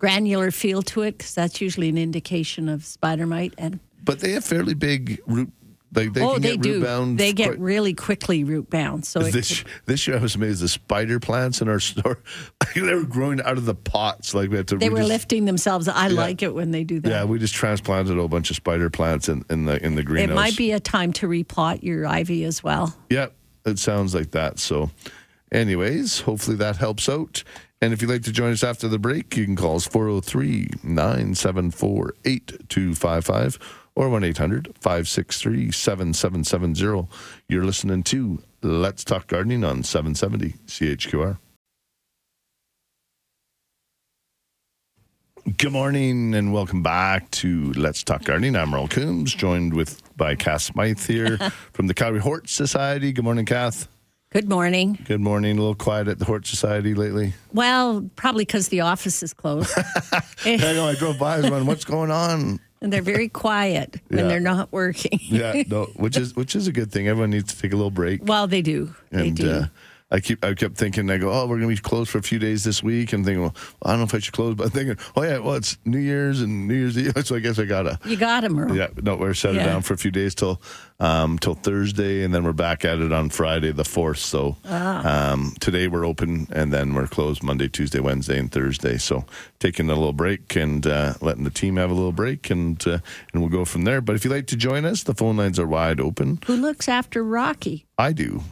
granular feel to it because that's usually an indication of spider mite. And
But they have fairly big root. Like they
oh,
can
they
get
do.
bound.
They get
quite-
really quickly root bound. So
this
could-
this year I was amazed. The spider plants in our store, they were growing out of the pots. Like we had to.
they
we
were
just-
lifting themselves. I like it when they do that.
Yeah, we just transplanted a whole bunch of spider plants in, in the in the
it might be a time to replot your ivy as well.
Yeah, it sounds like that. So, anyways, hopefully that helps out. And if you'd like to join us after the break, you can call us 403 974 8255 or 1 800 563 7770. You're listening to Let's Talk Gardening on 770 CHQR. Good morning and welcome back to Let's Talk Gardening. I'm Merle Coombs, joined with by Kath Smythe here from the Calgary Hort Society. Good morning, Kath.
Good morning.
Good morning. A little quiet at the Hort Society lately.
Well, probably because the office is closed.
I know. I drove by. I was wondering what's going on.
And they're very quiet when
Yeah.
they're not working.
Yeah, no, which is which is a good thing. Everyone needs to take a little break.
well, they do. They do.
uh, I keep I kept thinking I go oh we're gonna be closed for a few days this week and thinking well I don't know if I should close but I'm thinking oh yeah well it's New Year's and New Year's Eve so I guess I gotta
you got Earl.
yeah no we're shut it
Yeah.
down for a few days till um, till Thursday and then we're back at it on Friday the fourth so
Ah.
um, today we're open and then we're closed Monday Tuesday Wednesday and Thursday so taking a little break and uh, letting the team have a little break and uh, and we'll go from there but if you'd like to join us the phone lines are wide open
Who looks after Rocky?
I do.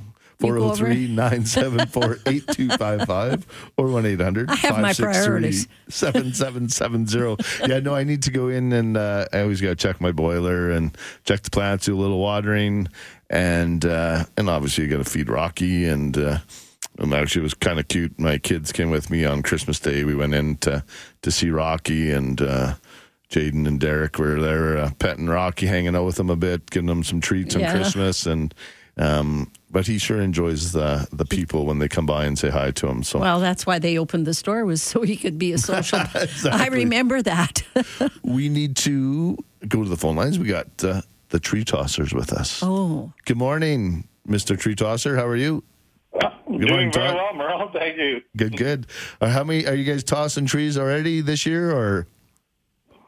You
403 974 8255 or 1 800
I have my priorities.
7770. Yeah, no, I need to go in and uh, I always got to check my boiler and check the plants, do a little watering. And uh, and obviously, you got to feed Rocky. And, uh, and actually, it was kind of cute. My kids came with me on Christmas Day. We went in to, to see Rocky and. Uh, Jaden and Derek were there uh, petting Rocky, hanging out with him a bit, giving him some treats on Christmas, and um, but he sure enjoys the the people when they come by and say hi to him. So
Well, that's why they opened the store was so he could be a social. I remember that.
we need to go to the phone lines. We got uh, the tree tossers with us.
oh,
Good morning, Mister Tree Tosser. How are you?
Doing
morning,
very
Todd.
well, Merle. Thank you.
Good, good. Uh, how many are you guys tossing trees already this year? Or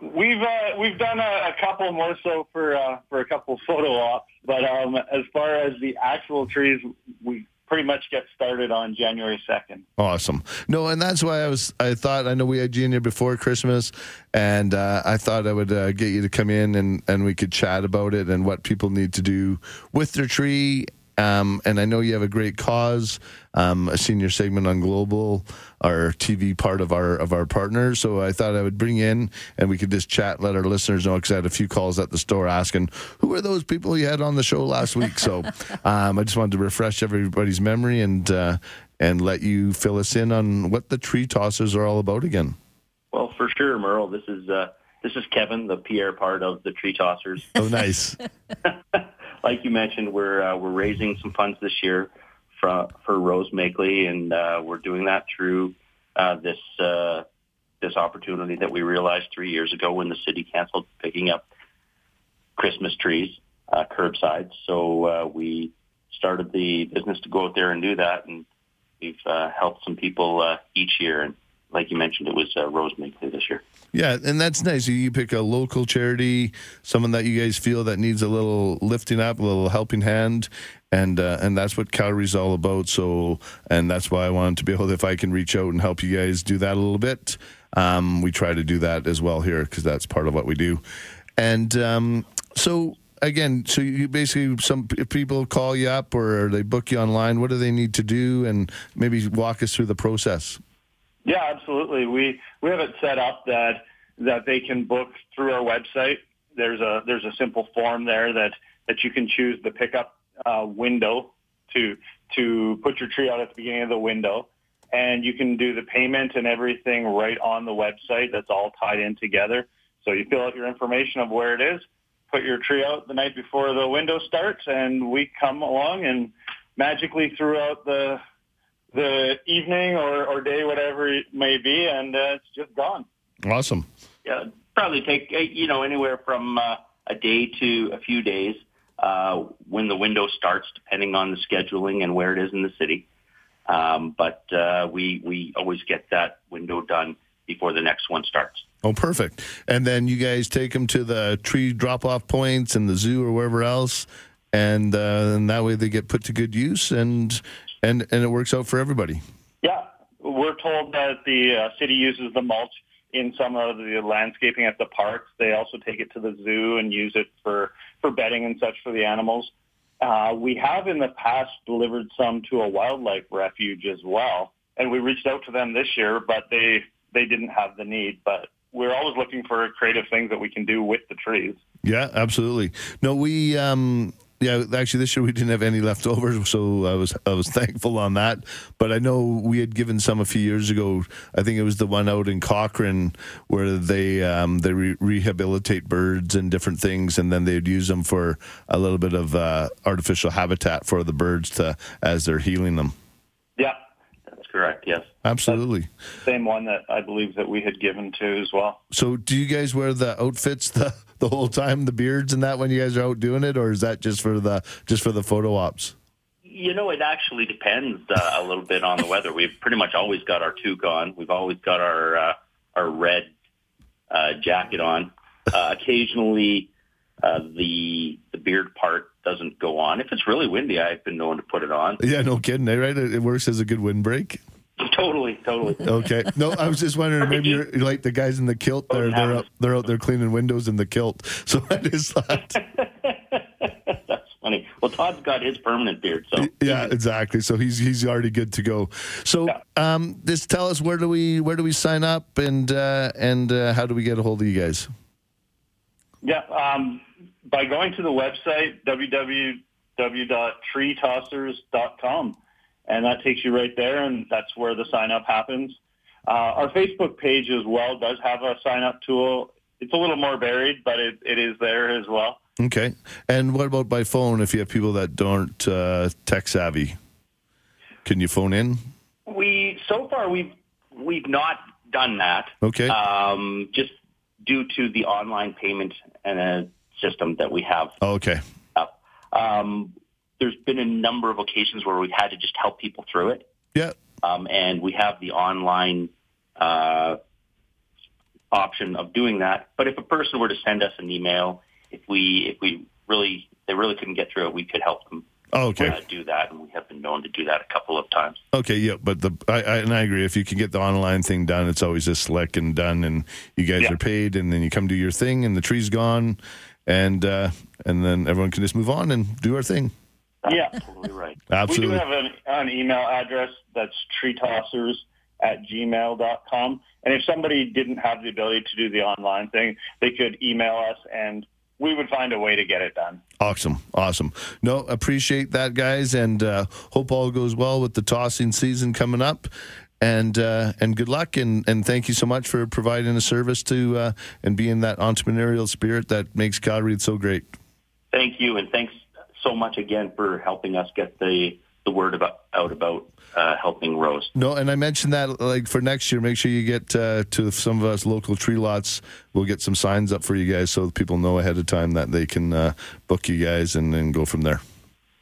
We've uh, we've done a, a couple more so for uh, for a couple photo ops, but um, as far as the actual trees, we pretty much get started on January second.
Awesome. No, and that's why I was. I thought I know we had you in here before Christmas, and uh, I thought I would uh, get you to come in and and we could chat about it and what people need to do with their tree. Um, and I know you have a great cause, um, a senior segment on Global, our TV part of our of our partners. So I thought I would bring you in and we could just chat, let our listeners know because I had a few calls at the store asking who are those people you had on the show last week. So um, I just wanted to refresh everybody's memory and. Uh, and let you fill us in on what the tree tossers are all about again.
Well, for sure, Merle. This is uh, this is Kevin, the PR part of the Tree Tossers.
Oh, nice.
like you mentioned, we're uh, we're raising some funds this year for for Rose Makeley, and uh, we're doing that through uh, this uh, this opportunity that we realized three years ago when the city canceled picking up Christmas trees uh, curbside. So uh, we started the business to go out there and do that, and we've uh, helped some people uh, each year. And like you mentioned, it was uh, Rose Makeley this year.
Yeah, and that's nice. You pick a local charity, someone that you guys feel that needs a little lifting up, a little helping hand. And uh, and that's what Calgary's all about. So and that's why I wanted to be able, if I can reach out and help you guys do that a little bit. Um, we try to do that as well here because that's part of what we do. And um, so again, so you basically some people call you up or they book you online. What do they need to do? And maybe walk us through the process.
Yeah, absolutely. We we have it set up that that they can book through our website. There's a there's a simple form there that that you can choose the pickup uh, window to to put your tree out at the beginning of the window, and you can do the payment and everything right on the website. That's all tied in together. So you fill out your information of where it is, put your tree out the night before the window starts, and we come along and magically throughout the the evening or, or day, whatever it may be, and uh, it's just gone.
Awesome.
Yeah, probably take uh, you know anywhere from uh, a day to a few days uh, when the window starts, depending on the scheduling and where it is in the city. Um, but uh, we we always get that window done before the next one starts.
Oh, perfect. And then you guys take them to the tree drop off points and the zoo or wherever else, and, uh, and that way they get put to good use and and and it works out for everybody.
Yeah, we're told that the uh, city uses the mulch in some of the landscaping at the parks. They also take it to the zoo and use it for for bedding and such for the animals. Uh, we have in the past delivered some to a wildlife refuge as well, and we reached out to them this year, but they they didn't have the need. But we're always looking for creative things that we can do with the trees.
Yeah, absolutely. No, we um yeah, actually this year we didn't have any left over, so I was I was thankful on that. But I know we had given some a few years ago. I think it was the one out in Cochrane where they um, they re- rehabilitate birds and different things, and then they'd use them for a little bit of uh, artificial habitat for the birds to as they're healing them.
Yeah,
That's correct. Yes.
Absolutely.
same one that I believe that we had given to as well.
So, do you guys wear the outfits the the whole time, the beards and that when you guys are out doing it, or is that just for the just for the photo ops?
You know, it actually depends uh, a little bit on the weather. We've pretty much always got our toque on. We've always got our uh, our red uh, jacket on. Uh, occasionally, uh, the the beard part doesn't go on. If it's really windy, I've been known to put it on.
Yeah, no kidding, right? It, it works as a good windbreak.
Totally, totally.
Okay. No, I was just wondering. Maybe you're, you're like the guys in the kilt. They're they're out, they're out there cleaning windows in the kilt. So I just thought,
That's funny. Well, Todd's got his permanent beard, so
yeah, exactly. So he's he's already good to go. So um, just tell us where do we where do we sign up and uh, and uh, how do we get a hold of you guys?
Yeah, um, by going to the website www.treetossers.com, and that takes you right there, and that's where the sign up happens. Uh, our Facebook page as well does have a sign up tool. It's a little more varied, but it, it is there as well.
Okay. And what about by phone? If you have people that don't uh, tech savvy, can you phone in?
we so far we've we've not done that.
Okay.
Um, just due to the online payment and a system that we have
Oh, okay.
up. Um, there's been a number of occasions where we've had to just help people through it.
Yeah.
um, and we have the online uh, option of doing that. But if a person were to send us an email, if we if we really they really couldn't get through it, we could help them
Oh, okay.
uh, do that, and we have been known to do that a couple of times.
Okay, yeah, but the I, I and I agree. If you can get the online thing done, it's always just slick and done, and you guys
Yeah.
are paid, and then you come do your thing, and the tree's gone, and uh, and then everyone can just move on and do our thing.
Yeah.
Absolutely right.
Absolutely.
We do have an, an email address that's treetossers at gmail.com. And if somebody didn't have the ability to do the online thing, they could email us and we would find a way to get it done.
Awesome, awesome. No, appreciate that, guys, and uh, hope all goes well with the tossing season coming up. And uh, and good luck, and, and thank you so much for providing a service to uh, and being that entrepreneurial spirit that makes Calgary so great.
Thank you, and thanks so much again for helping us get the the word about out about uh, helping Rose.
No, and I mentioned that like for next year, make sure you get uh, to some of us local tree lots. We'll get some signs up for you guys so people know ahead of time that they can uh, book you guys and then go from there.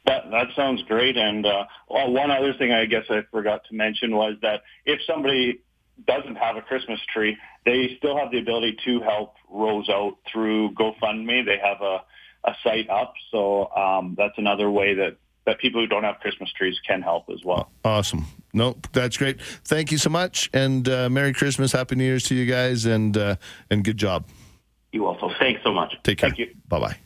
That, that sounds great. And uh, well, one other thing I guess I forgot to mention was that if somebody doesn't have a Christmas tree, they still have the ability to help Rose out through GoFundMe. They have a, a site up, so um, that's another way that, that people who don't have Christmas trees can help as well.
Awesome. Nope, that's great. Thank you so much, and uh, Merry Christmas, Happy New Year's to you guys, and uh, and good job.
You also. Thanks so much.
Take care.
Thank you.
Bye bye.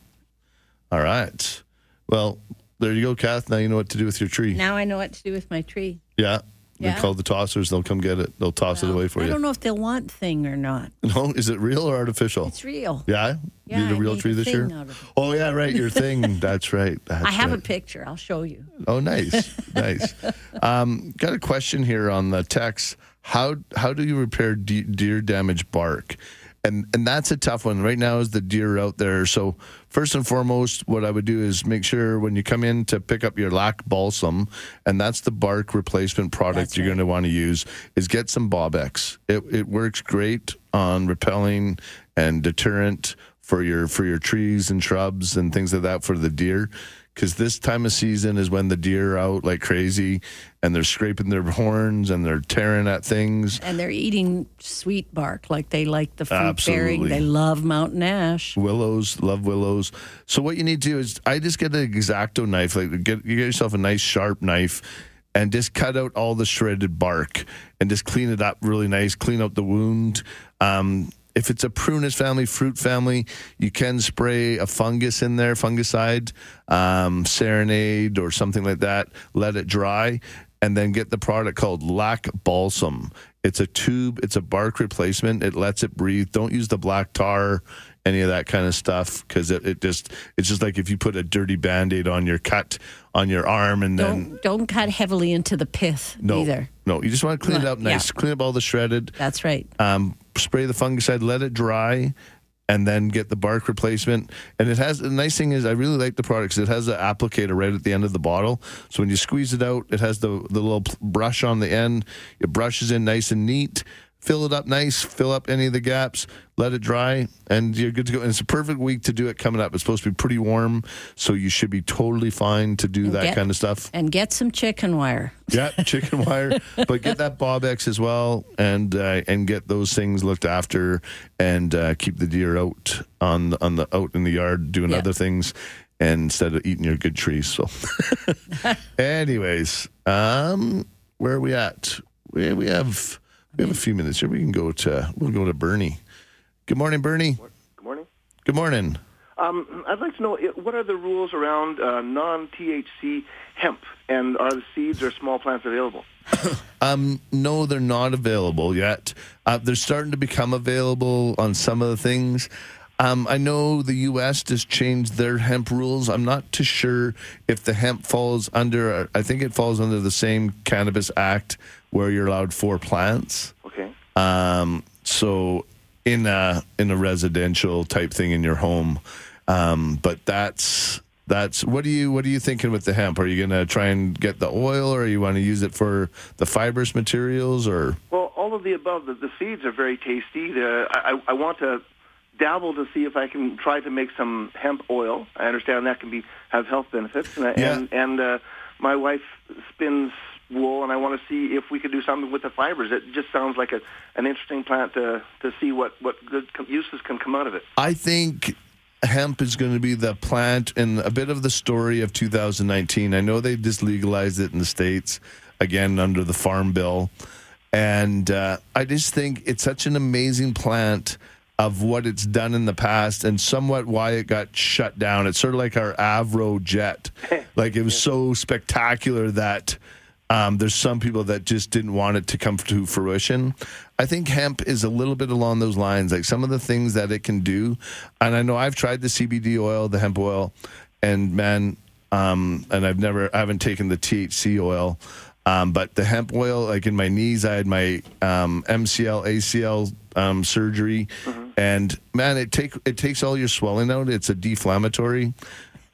All right. Well, there you go, Kath. Now you know what to do with your tree.
Now I know what to do with my tree.
Yeah. We
Yeah.
call the tossers. They'll come get it. They'll toss it away for
I
you.
I don't know if they'll want thing or not.
No, is it real or artificial?
It's real.
yeah.
Yeah,
you did a real tree
a
this year.
out of it.
Oh yeah, right. Your thing. That's right. That's
I have
right.
a picture. I'll show you.
Oh, nice, nice. Um, got a question here on the text. How how do you repair de- deer damaged bark? And and that's a tough one right now. Is the deer out there? So first and foremost, what I would do is make sure when you come in to pick up your lac balsam, and that's the bark replacement product
That's
you're
right.
going to want to use, is get some Bobbex. It it works great on repelling and deterrent for your for your trees and shrubs and things like that for the deer. Because this time of season is when the deer are out like crazy, and they're scraping their horns and they're tearing at things.
And they're eating sweet bark like they like the fruit bearing.
Absolutely.
They love mountain ash.
willows love willows so what you need to do is i just get an exacto knife like get you get yourself a nice sharp knife and just cut out all the shredded bark and just clean it up really nice clean out the wound um, if it's a prunus family fruit family you can spray a fungus in there fungicide um, serenade or something like that let it dry and then get the product called lac balsam it's a tube it's a bark replacement it lets it breathe don't use the black tar any of that kind of stuff because it, it just it's just like if you put a dirty band-aid on your cut on your arm and then
Don't don't cut heavily into the pith
no
either.
no you just want to clean it up nice
yeah.
clean up all the shredded
That's right.
um, spray the fungicide, let it dry, and then get the bark replacement. And it has the nice thing is I really like the product 'cause it has an applicator right at the end of the bottle. So when you squeeze it out, it has the the little brush on the end. It brushes in nice and neat. Fill it up nice. Fill up any of the gaps. Let it dry, and you're good to go. And it's a perfect week to do it coming up. It's supposed to be pretty warm, so you should be totally fine to do that
get-
kind of stuff.
And get some chicken wire.
Yeah, chicken wire, but get that Bobbex as well, and uh, and get those things looked after, and uh, keep the deer out on the, on the out in the yard doing
Yeah.
other things, instead of eating your good trees. So, anyways, um, where are we at? We we have we have a few minutes here. We can go to we'll go to Bernie. Good morning, Bernie.
Good morning.
Good morning.
Um, I'd like to know what are the rules around uh, non-THC hemp, and are the seeds or small plants available?
Um, no, they're not available yet. Uh, they're starting to become available on some of the things. Um, I know the U.S. just changed their hemp rules. I'm not too sure if the hemp falls under. I think it falls under the same Cannabis Act where you're allowed four plants.
Okay.
Um, so in a in a residential type thing in your home, um, but that's that's what do you what are you thinking with the hemp? Are you going to try and get the oil, or you want to use it for the fibrous materials, or
Well, all of the above. The, the seeds are very tasty. The, I, I- want to dabble to see if I can try to make some hemp oil. I understand that can be have health benefits, and
Yeah.
and, and uh, my wife spins wool, and I want to see if we could do something with the fibers. It just sounds like a an interesting plant to to see what what good uses can come out of it.
I think hemp is going to be the plant and a bit of the story of 2019. I know they've just legalized it in the states again under the Farm Bill, and uh, I just think it's such an amazing plant of what it's done in the past and somewhat why it got shut down. It's sort of like our Avro jet, like it was so spectacular that. Um, there's some people that just didn't want it to come to fruition. I think hemp is a little bit along those lines, like some of the things that it can do. And I know I've tried the CBD oil, the hemp oil, and man, um, and I've never, I haven't taken the THC oil. Um, but the hemp oil, like in my knees, I had my um, MCL, ACL um, surgery, and man, it take it takes all your swelling out. It's a deflammatory,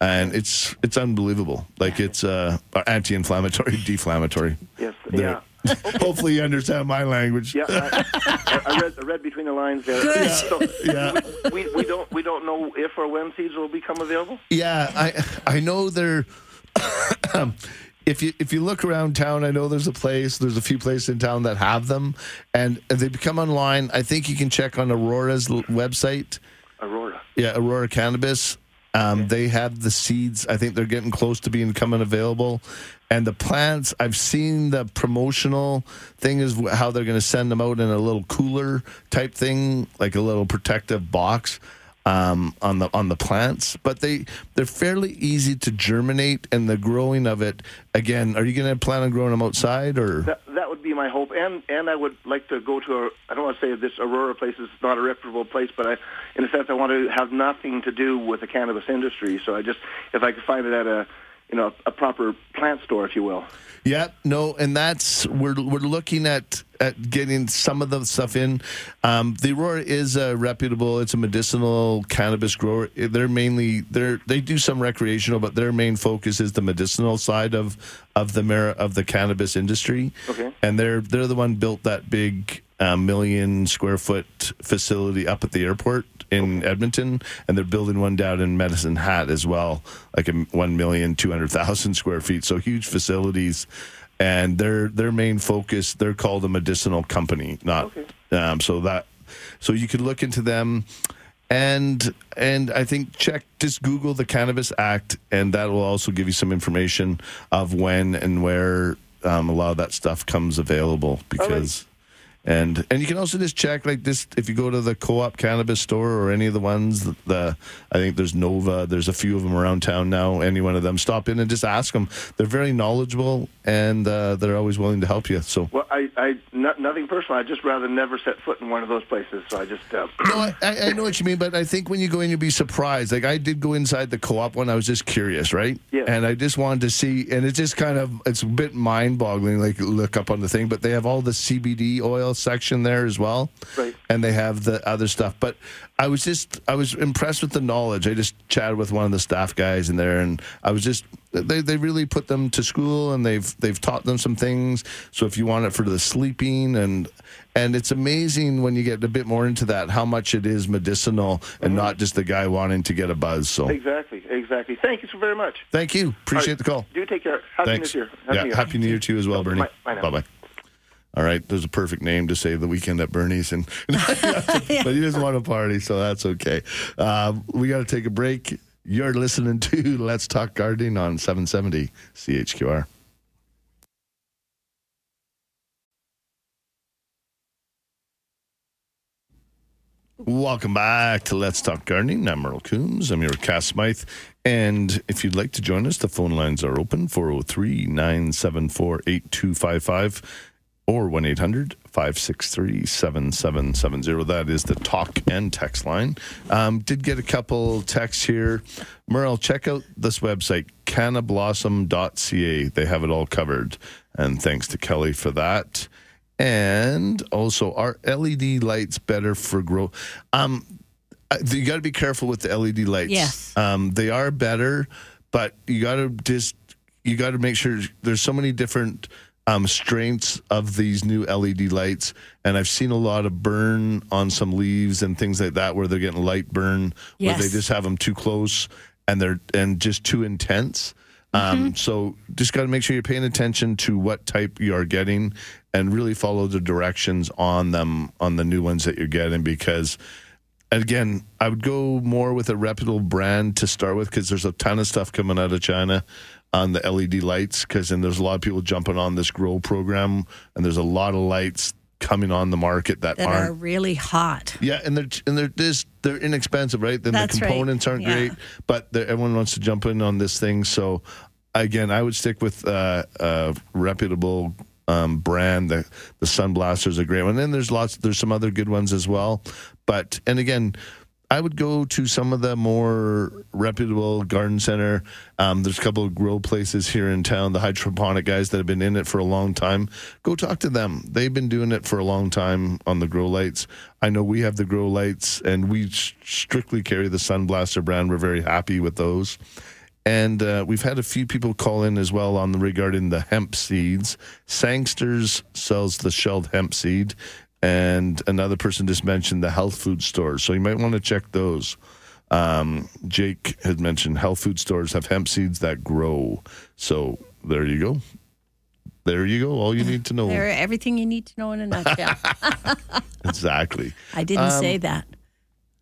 and it's it's unbelievable. Like it's uh, anti-inflammatory, deflammatory.
Yes.
There.
Yeah.
Hopefully, you understand my language.
Yeah, I, I, I read I read between the lines there.
Good.
So
Yeah.
we, we don't we don't know if or when seeds will become available.
Yeah, I I know they're. if you if you look around town, I know there's a place. There's a few places in town that have them, and they become online. I think you can check on Aurora's website.
Aurora.
Yeah, Aurora Cannabis. Um, They have the seeds. I think they're getting close to being coming available. And the plants, I've seen the promotional thing is how they're going to send them out in a little cooler type thing, like a little protective box um, on the on the plants. But they they're fairly easy to germinate, and the growing of it. Again, are you going to plan on growing them outside or?
That that would be my hope, and and I would like to go to a. I don't want to say this Aurora place is not a reputable place, but I, in a sense, I want to have nothing to do with the cannabis industry. So I just, if I could find it at a, you know a proper plant store, if you will.
Yeah, no, and that's we're we're looking at at getting some of the stuff in. Um, the Aurora is a reputable; it's a medicinal cannabis grower. They're mainly they're they do some recreational, but their main focus is the medicinal side of of the of the cannabis industry.
Okay.
and they're they're the one built that big uh, million square foot facility up at the airport in Edmonton, and they're building one down in Medicine Hat as well, like a one million two hundred thousand square feet. So huge facilities, and their their main focus they're called a medicinal company, not um, so that so you could look into them. And and I think check just Google the Cannabis Act, and that will also give you some information of when and where um, a lot of that stuff comes available because. And and you can also just check like this if you go to the co-op cannabis store or any of the ones the, the I think there's Nova there's a few of them around town now any one of them stop in and just ask them they're very knowledgeable and uh, they're always willing to help you so
Well, I, I no, nothing personal. I just rather never set foot in one of those places. So I just uh,
no, I, I know what you mean, but I think when you go in, you'll be surprised. Like I did go inside the co-op one. I was just curious, right?
Yeah.
And I just wanted to see, and it's just kind of it's a bit mind-boggling. Like look up on the thing, but they have all the CBD oil section there as well,
Right.
And they have the other stuff. But I was just I was impressed with the knowledge. I just chatted with one of the staff guys in there, and I was just they they really put them to school, and they've they've taught them some things. So if you want it for the sleeping and and it's amazing when you get a bit more into that how much it is medicinal and not just the guy wanting to get a buzz. So
exactly, exactly. Thank you so very much.
thank you, appreciate the call.
Do take care. Happy
Thanks.
New Year.
yeah,
New Year.
happy New Year to you as well, Bernie.
Bye- bye now.
Bye bye. All right, there's a perfect name to say the weekend at Bernie's, and but he doesn't want to party, so that's okay. Um, we got to take a break. You're listening to Let's Talk Gardening on 770 CHQR. Welcome back to Let's Talk Gardening. I'm Merle Coombs. I'm your Kath Smythe. And if you'd like to join us, the phone lines are open 403 974 8255 or 1 800 563 7770. That is the talk and text line. Um, did get a couple texts here. Merle, check out this website, cannablossom.ca. They have it all covered. And thanks to Kelly for that. And also, are LED lights better for grow? Um, uh, you got to be careful with the LED lights.
Yes.
Um, they are better, but you got to just you got to make sure there's so many different um, strengths of these new LED lights, and I've seen a lot of burn on some leaves and things like that where they're getting light burn, where they just have them too close and they're and just too intense. Um, so just got to make sure you're paying attention to what type you are getting, and really follow the directions on them on the new ones that you're getting because again, I would go more with a reputable brand to start with because there's a ton of stuff coming out of China on the LED lights. Because then there's a lot of people jumping on this grow program, and there's a lot of lights coming on the market that,
that
aren't.
are really hot.
yeah, and they're and they're just they're inexpensive, right? Then
That's
the
right.
components aren't
Yeah.
great, but everyone wants to jump in on this thing. So again, I would stick with uh, a reputable um, brand. The the Sunblaster is a great one. And there's lots. There's some other good ones as well. But and again. I would go to some of the more reputable garden center. Um, there's a couple of grow places here in town. The hydroponic guys that have been in it for a long time. Go talk to them. They've been doing it for a long time on the grow lights. I know we have the grow lights, and we strictly carry the Sunblaster brand. We're very happy with those. And uh, we've had a few people call in as well on the regarding the hemp seeds. Sangsters sells the shelled hemp seed, and another person just mentioned the health food stores. So you might want to check those. Um, Jake had mentioned health food stores have hemp seeds that grow. So there you go. There you go. All you need to know.
They're everything you need to know in a nutshell.
exactly.
I didn't say
Um,
that.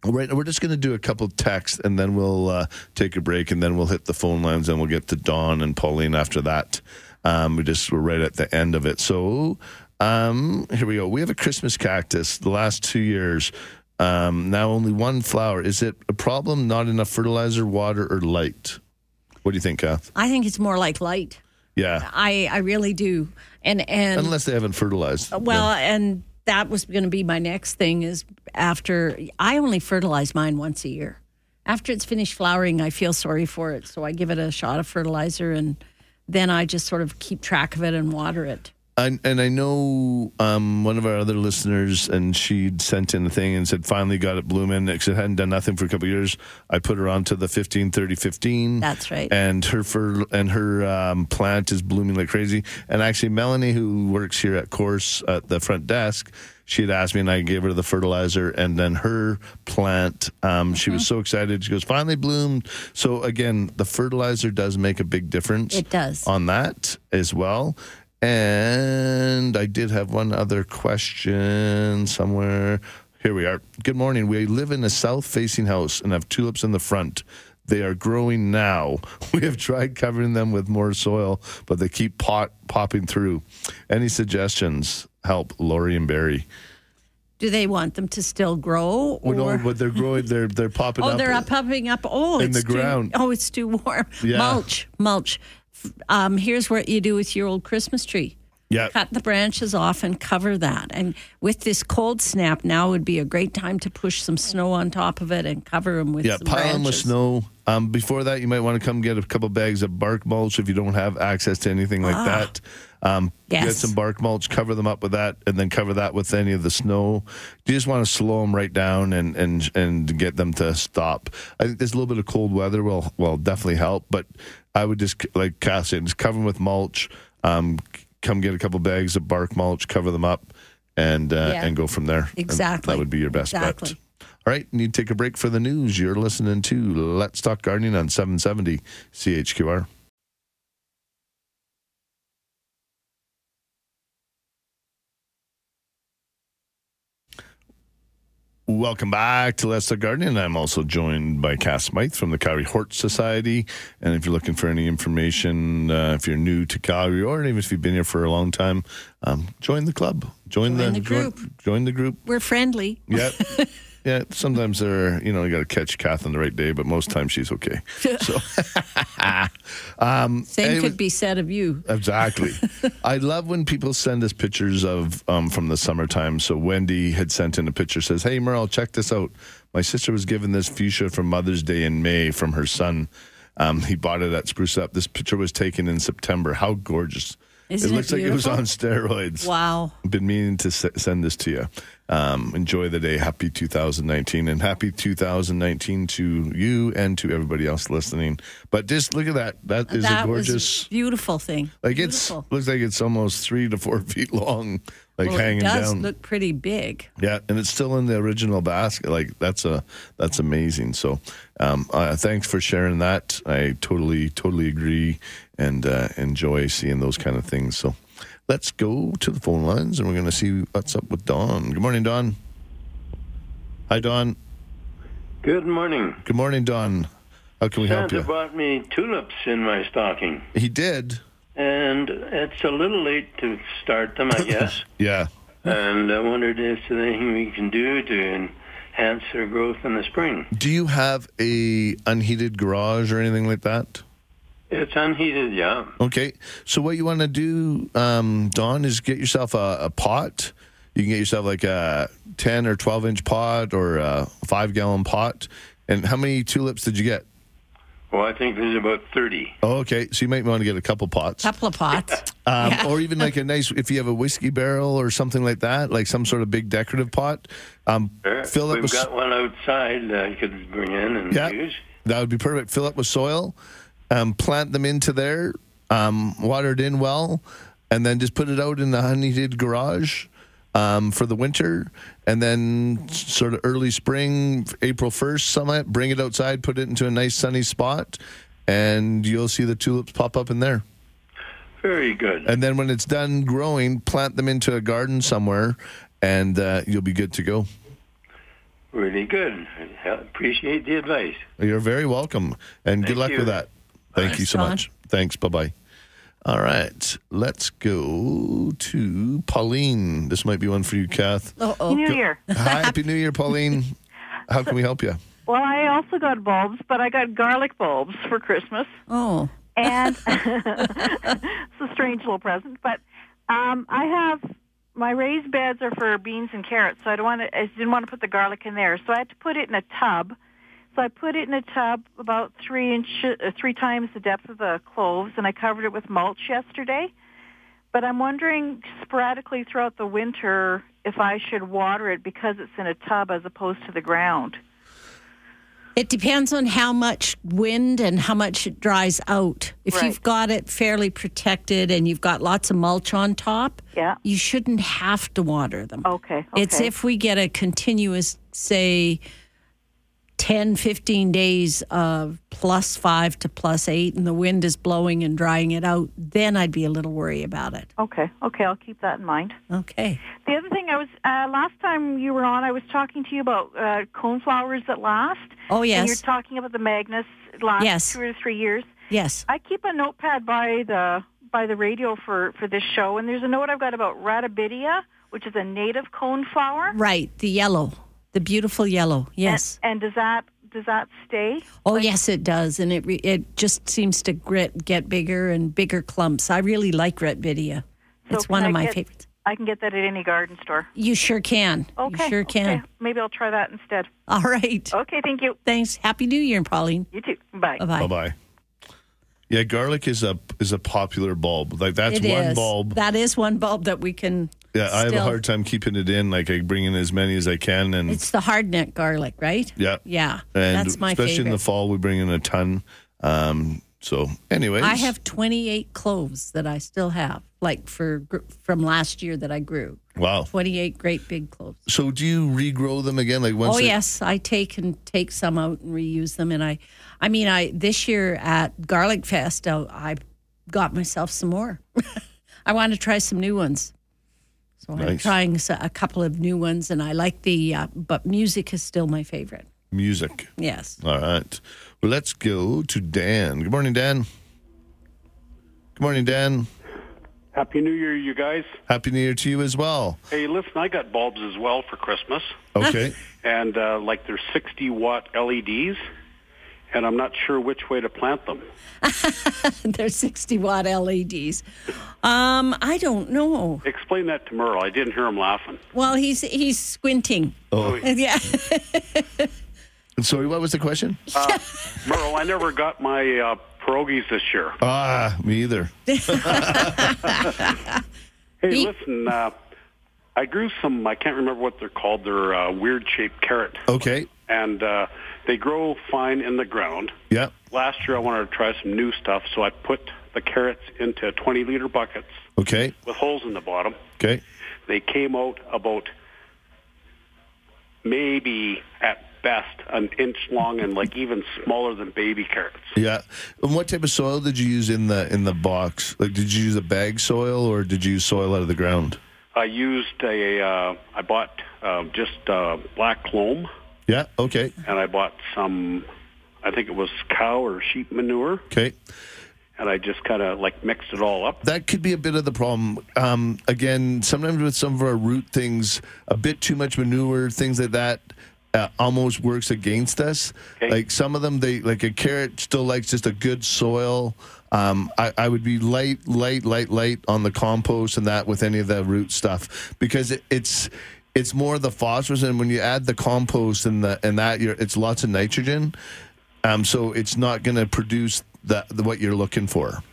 All right, we're just going to do a couple texts and then we'll uh, take a break and then we'll hit the phone lines and we'll get to Dawn and Pauline after that. Um, we just we're right at the end of it. So um, here we go. We have a Christmas cactus. The last two years, um, now only one flower. Is it a problem? Not enough fertilizer, water, or light? What do you think, Kath?
I think it's more like light.
Yeah,
I, I really do. And and
unless they haven't fertilized.
well, and that was going to be my next thing is after I only fertilize mine once a year. after it's finished flowering, I feel sorry for it. So I give it a shot of fertilizer and then I just sort of keep track of it and water it.
And, and I know um, one of our other listeners, and she'd sent in a thing and said, finally got it blooming. Because it hadn't done nothing for a couple of years. I put her onto the 15, 30, 15.
That's right.
And her fer- and her um, plant is blooming like crazy. And actually, Melanie, who works here at Course at the front desk, she had asked me, and I gave her the fertilizer. And then her plant, um, she was so excited. She goes, finally bloomed. So again, the fertilizer does make a big difference.
It does.
on that as well. And I did have one other question somewhere. Here we are. Good morning. We live in a south facing house and have tulips in the front. They are growing now. We have tried covering them with more soil, but they keep pot, popping through. Any suggestions? Help, Lori and Barry.
Do they want them to still grow?
Oh,
Or
no, but they're growing. They're they're oh, popping
oh,
up.
they're up, popping up. Oh,
in
it's
the
too,
ground.
Oh, it's too warm.
Yeah.
Mulch, mulch. Um, here's what you do with your old Christmas tree.
Yeah.
Cut the branches off and cover that. And with this cold snap, now would be a great time to push some snow on top of it and cover them with
Yeah, pile them with snow. Um, before that, you might want to come get a couple bags of bark mulch if you don't have access to anything like that. Um, Get
Ah.
Some bark mulch, cover them up with that, and then cover that with any of the snow. You just want to slow them right down and and and get them to stop. I think there's a little bit of cold weather will will definitely help, but I would just like Kath said, just cover them with mulch. Um, come get a couple bags of bark mulch, cover them up, and uh,
Yeah.
and go from there. And
Exactly.
that would be your best
Exactly.
bet. All right, need to take a break for the news. You're listening to Let's Talk Gardening on 770 CHQR. Welcome back to Let's Talk Gardening. I'm also joined by Kath Smythe from the Calgary Hort Society. And if you're looking for any information, uh, if you're new to Calgary or even if you've been here for a long time, um, join the club. Join,
Join the
join-
group.
join the group.
We're friendly.
Yeah. Yeah, sometimes they're, you know, you got to catch Kath on the right day, but most times she's okay. So, um,
Same could be said of you.
Exactly. I love when people send us pictures of um, from the summertime. So Wendy had sent in a picture says, "Hey Merle, check this out. My sister was given this fuchsia for Mother's Day in May from her son. Um, he bought it at Spruce Up. This picture was taken in September. How gorgeous!
Isn't
it
it
looks like it was on steroids.
Wow.
Been meaning to send this to you. Um, enjoy the day. Happy 2019 and happy 2019 to you and to everybody else listening. But just look at that. That is
that
a gorgeous.
beautiful thing.
Like it's looks like it's almost three to four feet long, like
well,
hanging
it does
down.
look pretty big.
yeah, and it's still in the original basket. Like that's a that's amazing. So, um, uh, thanks for sharing that. I totally totally agree and uh, enjoy seeing those kind of things. So, let's go to the phone lines and we're going to see what's up with Don. Good morning, Don. Hi, Don.
Good morning.
Good morning, Don. How can we help
Santa
you?
bought me tulips in my stocking,
He did.
and it's a little late to start them, I guess.
Yeah.
and I wondered if there's anything we can do to enhance their growth in the spring.
Do you have a unheated garage or anything like that?
It's unheated, yeah.
Okay. So what you want to do, um, Don, is get yourself a, a pot. You can get yourself like a ten or twelve inch pot or a five gallon pot. And how many tulips did you get?
Well, I think there's about 30.
Oh, okay. So you might want to get a couple pots.
Couple of pots.
Um,
Yeah.
Or even like a nice, if you have a whiskey barrel or something like that, like some sort of big decorative pot, um,
Sure.
fill it
We've
with
got one outside that you could bring in and
Yeah,
use.
that would be perfect. Fill it with soil, um, plant them into there, um, water it in well, and then just put it out in the unheated garage um, for the winter. And then sort of early spring, April 1st, summit, bring it outside, put it into a nice sunny spot, and you'll see the tulips pop up in there.
Very good.
And then when it's done growing, plant them into a garden somewhere, and uh, you'll be good to go.
Really good. I appreciate the advice.
You're very welcome, and good luck
you.
with that. Thank you so
Don.
much. Thanks. Bye bye. All right, let's go to Pauline. This might be one for you, Kath.
Uh-oh.
New Year.
Hi, Happy New Year, Pauline. How can we help you?
Well, I also got bulbs, but I got garlic bulbs for Christmas,
Oh,
and it's a strange little present. But um, I have my raised beds are for beans and carrots, so I don't want to. I didn't want to put the garlic in there, so I had to put it in a tub. So I put it in a tub about three inch, uh, three times the depth of the cloves, and I covered it with mulch yesterday. But I'm wondering sporadically throughout the winter if I should water it because it's in a tub as opposed to the ground.
It depends on how much wind and how much it dries out. If
Right.
you've got it fairly protected and you've got lots of mulch on top,
Yeah.
you shouldn't have to water them.
Okay.
It's if we get a continuous, say, 10, 15 days of plus five to plus eight, and the wind is blowing and drying it out, then I'd be a little worried about it.
Okay. Okay. I'll keep that in mind.
Okay.
The other thing I was uh, last time you were on, I was talking to you about uh, coneflowers that last.
Oh,
And
yes.
you're talking about the Magnus last
Yes.
two or three years.
Yes.
I keep a notepad by the by the radio for for this show, and there's a note I've got about Ratibida, which is a native coneflower.
Right. The yellow, the beautiful yellow. Yes.
And, and does that does that stay?
Oh yes, it does, and it re- it just seems to grit, get bigger and bigger clumps. I really like Ratibida.
So
It's one
I
of my
get-
favorites.
I can get that at any garden store.
You sure can.
Okay.
You sure can.
Okay. Maybe I'll try that instead.
All right.
Okay. Thank you.
Thanks. Happy New Year, Pauline.
You too. Bye.
Bye bye.
Bye bye. Yeah, garlic is a is a popular bulb. Like that's
It
one
is.
bulb.
That is one bulb that we can.
Yeah, I have a
still-
hard time keeping it in. Like I bring in as many as I can, and
It's the hardneck garlic, right?
yeah,
Yeah.
and
that's my
especially
favorite.
in the fall, we bring in a ton. Um, so, anyways,
I have 28 cloves that I still have, like for gr- from last year that I grew.
wow.
28 great big cloves.
So, do you regrow them again? Like once?
oh
they-
yes, I take and take some out and reuse them, and I, I mean, I this year at Garlic Fest, I, I got myself some more. I want to try some new ones, so I'm trying a couple of new ones, and I like the, uh, but music is still my favorite.
Music.
Yes.
All right. Well, let's go to Dan. Good morning, Dan. Good morning, Dan.
Happy New Year, you guys.
Happy New Year to you as well.
Hey, listen, I got bulbs as well for Christmas.
Okay.
and uh, like they're 60 watt LEDs, and I'm not sure which way to plant them.
They're 60 watt LEDs. Um, I don't know.
Explain that to Merle. I didn't hear him laughing.
Well, he's he's squinting.
Oh.
Yeah.
Sorry, what was the question?
Uh, Merle, I never got my uh, pierogies this year.
Ah, me either.
Hey, listen, uh, I grew some, I can't remember what they're called. They're uh, weird shaped carrot.
Okay.
And uh, they grow fine in the ground.
Yeah.
Last year I wanted to try some new stuff, so I put the carrots into 20 liter buckets
Okay.
with holes in the bottom.
Okay.
They came out about maybe at best an inch long and like even smaller than baby carrots.
Yeah. And what type of soil did you use in the in the box? Like, did you use a bag soil or did you use soil out of the ground?
I used a, uh, I bought uh, just uh, black loam
Yeah. Okay.
and I bought some, I think it was cow or sheep manure,
Okay.
and I just kind of like mixed it all up.
That could be a bit of the problem. Um, again, sometimes with some of our root things, a bit too much manure, things like that. Uh, almost works against us. Like some of them, they like a carrot still likes just a good soil. Um, I, I would be light, light, light, light on the compost and that with any of the root stuff because it, it's it's more the phosphorus and when you add the compost and the and that it's lots of nitrogen. Um, so it's not going to produce the what you're looking for.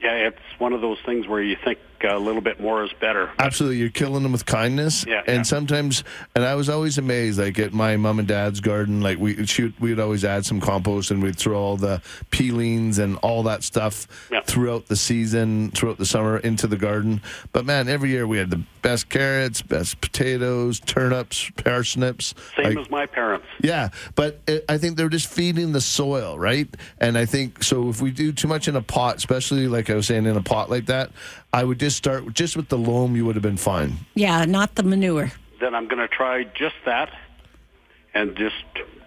Yeah, it's one of those things where you think Uh, a little bit more is better.
Absolutely, you're killing them with kindness.
Yeah,
and
yeah.
sometimes, and I was always amazed. Like at my mom and dad's garden, like we shoot, we'd always add some compost and we'd throw all the peelings and all that stuff throughout the season, throughout the summer into the garden. But man, every year we had the best carrots, best potatoes, turnips, parsnips.
Same
like-
as my parents.
yeah, but it, I think they're just feeding the soil, right? And I think so. If we do too much in a pot, especially like I was saying in a pot like that, I would just start just with the loam. You would have been fine.
Yeah, not the manure.
Then I'm going to try just that, and just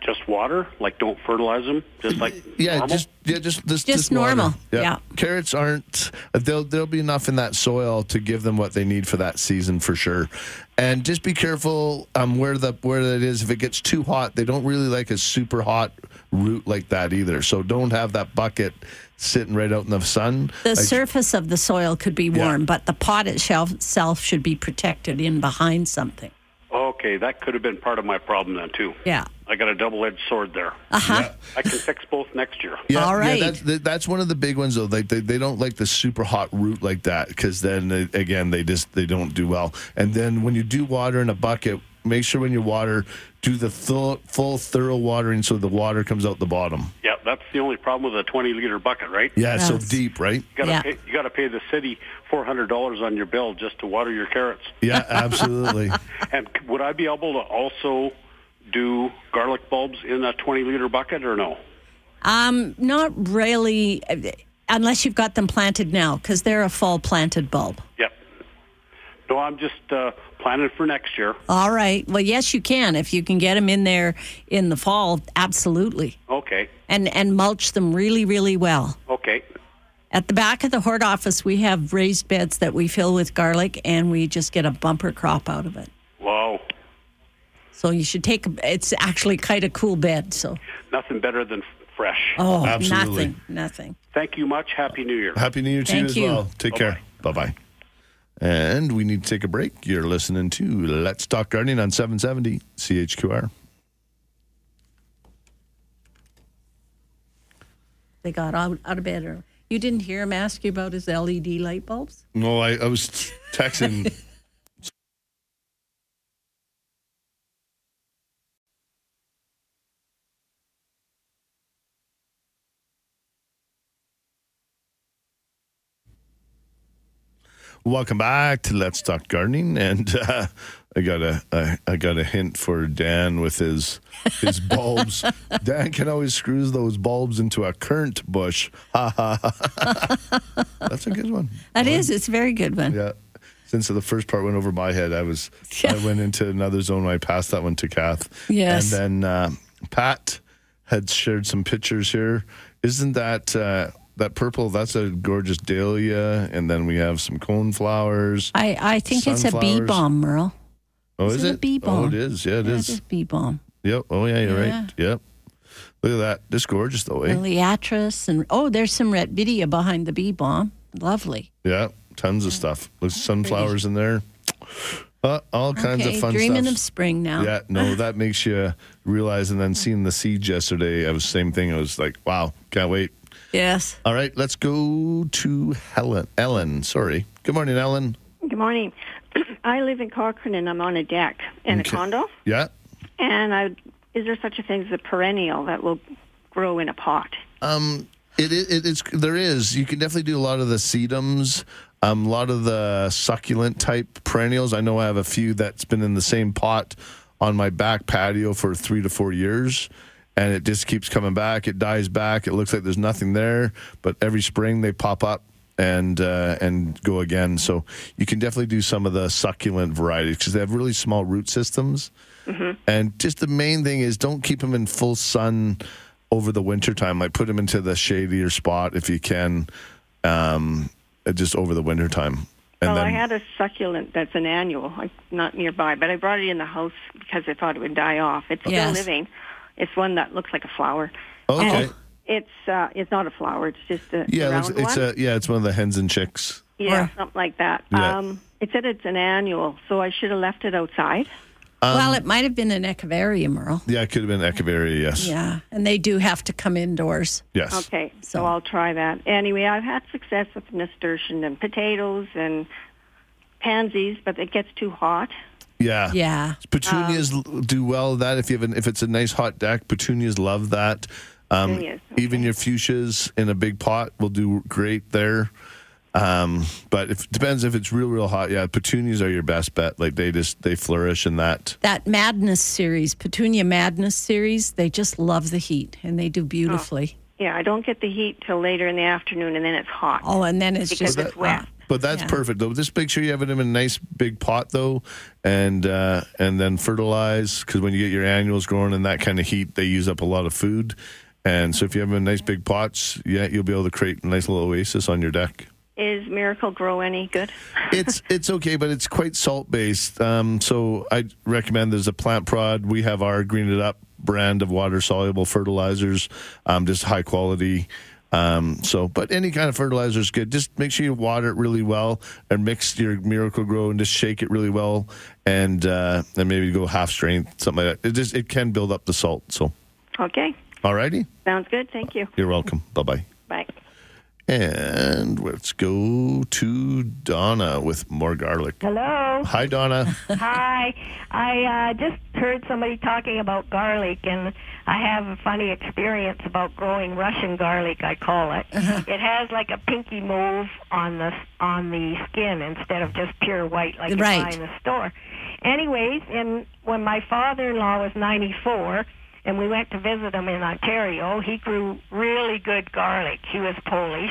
just water. Like don't fertilize them. Just like
Yeah,
normal.
just yeah, just just,
Just
water.
normal, yeah.
carrots aren't. They'll there'll be enough in that soil to give them what they need for that season for sure. And just be careful um, where the where that is. If it gets too hot, they don't really like a super hot root like that either. So don't have that bucket sitting right out in the sun.
The
Like-
surface of the soil could be warm, but the pot itself should be protected in behind something.
Okay. Okay, that could have been part of my problem then too.
Yeah.
I got a double-edged sword there.
Uh huh.
I can fix both next year.
Yeah,
All right.
Yeah, that's, that's one of the big ones though. Like they, they don't like the super hot root like that because then they, again they just they don't do well. And then when you do water in a bucket, make sure when you water do the full, full thorough watering so the water comes out the bottom.
Yeah, that's the only problem with a 20-liter bucket, right?
Yeah, it's so deep, right?
You gotta
Yeah.
pay, you got to pay the city four hundred dollars on your bill just to water your carrots.
Yeah, absolutely.
And would I be able to also do garlic bulbs in a twenty-liter bucket or no?
Um, not really, uh, unless you've got them planted now, because they're a fall planted bulb.
Yep. No, I'm just uh, planning for next year.
All right. Well, yes, you can if you can get them in there in the fall. Absolutely,
Okay.
and and mulch them really, really well.
Okay.
At the back of the hort office, we have raised beds that we fill with garlic, and we just get a bumper crop out of it.
Wow.
So you should take. It's actually quite a cool bed. So
Nothing better than fresh.
oh,
Absolutely.
nothing, nothing.
Thank you much. Happy New Year.
Happy New Year to you
Thank
as
you.
well. Take care. Bye bye. And we need to take a break. You're listening to Let's Talk Gardening on 770 CHQR.
They got out, out of bed. Or, you didn't hear him ask you about his LED light bulbs?
No, I, I was texting. Welcome back to Let's Talk Gardening, and uh, I got a, a I got a hint for Dan with his his bulbs. Dan can always screws those bulbs into a currant bush. Ha ha! ha. That's a good one.
That is. It's a very good one.
Yeah. Since the first part went over my head, I was I went into another zone. I passed that one to Kath.
Yes.
And then uh, Pat had shared some pictures here. Isn't that uh, that purple? That's a gorgeous dahlia. And then we have some cone flowers.
I, I think it's a bee balm, Merle.
Oh,
Is
is
it a bee
Oh,
balm?
it is. Yeah, it
Yeah,
is.
It's bee balm.
Yep. Oh, yeah, you're
Yeah.
right. Yep. Look at that. This gorgeous though, eh?
Liatris and oh, there's some Ratibida behind the bee balm. Lovely.
Yeah. Tons of stuff. There's sunflowers in there. Uh, all kinds
okay,
of fun
dreaming
stuff.
of spring now.
Yeah, no, that makes you realize. And then seeing the seeds yesterday, I was same thing. I was like, wow, can't wait.
Yes.
All right, let's go to Helen. Ellen, sorry. Good morning, Ellen.
Good morning. I live in Cochrane and I'm on a deck in
Okay.
a condo.
Yeah.
And I, is there such a thing as a perennial that will grow in a pot?
Um, it, it, it it's there is. You can definitely do a lot of the sedums, um, a lot of the succulent type perennials. I know I have a few that's been in the same pot on my back patio for three to four years, and it just keeps coming back. It dies back. It looks like there's nothing there, but every spring they pop up and uh, and go again. So you can definitely do some of the succulent varieties because they have really small root systems. And just the main thing is don't keep them in full sun over the winter time. Like put them into the shadier spot if you can, um, uh, just over the winter time. And
well,
then
I had a succulent that's an annual, like not nearby, but I brought it in the house because I thought it would die off. It's still living. It's one that looks like a flower.
okay,
And it's uh, it's not a flower. It's just a
yeah, it
round
looks, it's
one.
a yeah, it's one of the hens and chicks.
yeah,
Or-
something like that.
Yeah.
Um, it said it's an annual, so I should have left it outside.
well, it might have been an echeveria, Merle.
Yeah, it could have been echeveria. Yes,
Yeah, and they do have to come indoors.
yes.
Okay, so,
So-
I'll try that. Anyway, I've had success with nasturtium and potatoes and pansies, but it gets too hot.
Yeah,
Yeah.
Petunias
Um,
do well with that if you have an, if it's a nice hot deck. Petunias love that. Um,
Petunias,
Even your fuchsias in a big pot will do great there. Um, but if, it depends if it's real real hot. Yeah, petunias are your best bet. Like they just they flourish in that.
That Madness series, Petunia Madness series, they just love the heat and they do beautifully.
Yeah, I don't get the heat till later in the afternoon, and then it's hot.
Oh, and then it's
because
just
it's wet.
But that's
Yeah.
perfect though. Just make sure you have it in a nice big pot though, and uh, and then fertilize because when you get your annuals growing in that kind of heat, they use up a lot of food. And so if you have them in nice big pots, yeah, you'll be able to create a nice little oasis on your deck.
Is Miracle-Gro any good?
It's it's okay, but it's quite salt based. Um, so I recommend there's a plant prod. We have our Green It Up brand of water soluble fertilizers, um, just high quality. Um, so, but any kind of fertilizer is good. Just make sure you water it really well and mix your Miracle-Gro and just shake it really well, and uh, and maybe go half strength, something like that. It just it can build up the salt. So,
Okay.
alrighty,
Sounds good. Thank you.
you're welcome. Bye bye.
Bye.
And let's go to Donna with more garlic.
Hello.
Hi, Donna.
Hi. I uh, just heard somebody talking about garlic, and I have a funny experience about growing Russian garlic. I call it. It has like a pinky mauve on the on the skin instead of just pure white like you buy in the store. Anyways, and when my father-in-law was 94 and we went to visit him in Ontario, he grew really good garlic. He was Polish,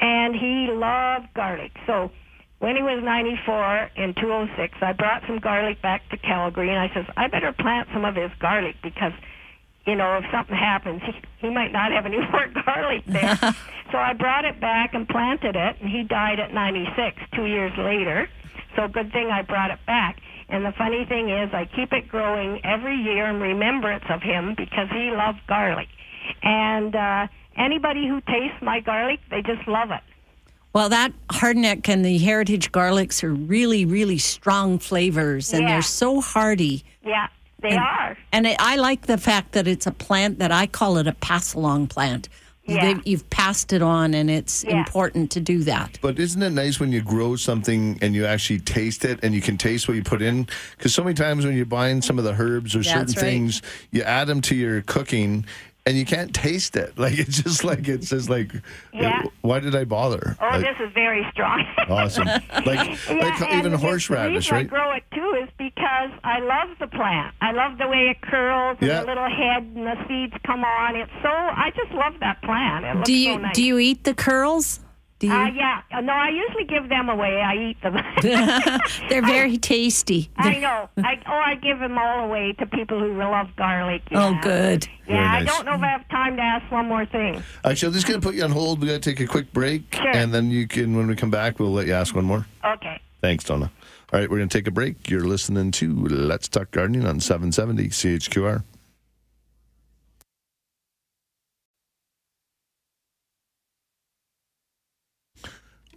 and he loved garlic. So when he was 94 in 206, I brought some garlic back to Calgary, and I says, I better plant some of his garlic because, you know, if something happens, he, he might not have any more garlic there. so I brought it back and planted it, and he died at 96, two years later. So good thing I brought it back. And the funny thing is, I keep it growing every year in remembrance of him because he loved garlic. And uh, anybody who tastes my garlic, they just love it.
Well, that hardneck and the heritage garlics are really, really strong flavors, and
Yeah.
they're so hardy.
Yeah, they
And-
are.
And I I like the fact that it's a plant that I call it a pass along plant.
Yeah.
They've- You've passed it on, and it's
Yeah.
important to do that.
But isn't it nice when you grow something and you actually taste it and you can taste what you put in? Because so many times when you're buying some of the herbs or certain
right.
things, you add them to your cooking and you can't taste it. Like it's just like it's just like,
Yeah.
why did I bother?
Oh,
Like,
this is very strong.
awesome. Like like
Yeah, and
even horseradish,
the reason
right?
I grow it too is because I love the plant. I love the way it curls and
Yeah.
the little head and the seeds come on. It's so I just love that plant. It looks
Do you
so nice.
do you eat the curls? Do you?
Uh, yeah. Uh, No, I usually give them away. I eat them.
They're very tasty.
I know. I oh, I give them all away to people who love garlic.
Oh,
yeah.
good.
Yeah,
Very
I don't know if I have time to ask one more thing.
Actually, I'm just going to put you on hold. We got to take a quick break,
Sure.
and then you can, when we come back, we'll let you ask one more.
Okay.
Thanks, Donna. All right, we're going to take a break. You're listening to Let's Talk Gardening on 770 CHQR.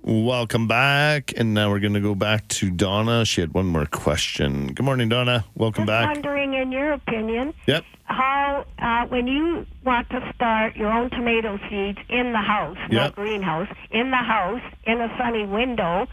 Welcome back. And now we're going to go back to Donna. She had one more question. Good morning, Donna. Welcome back.
Just
back.
wondering, in your opinion,
Yep.
how uh, when you want to start your own tomato seeds in the house, no
Yep.
greenhouse, in the house in a sunny window,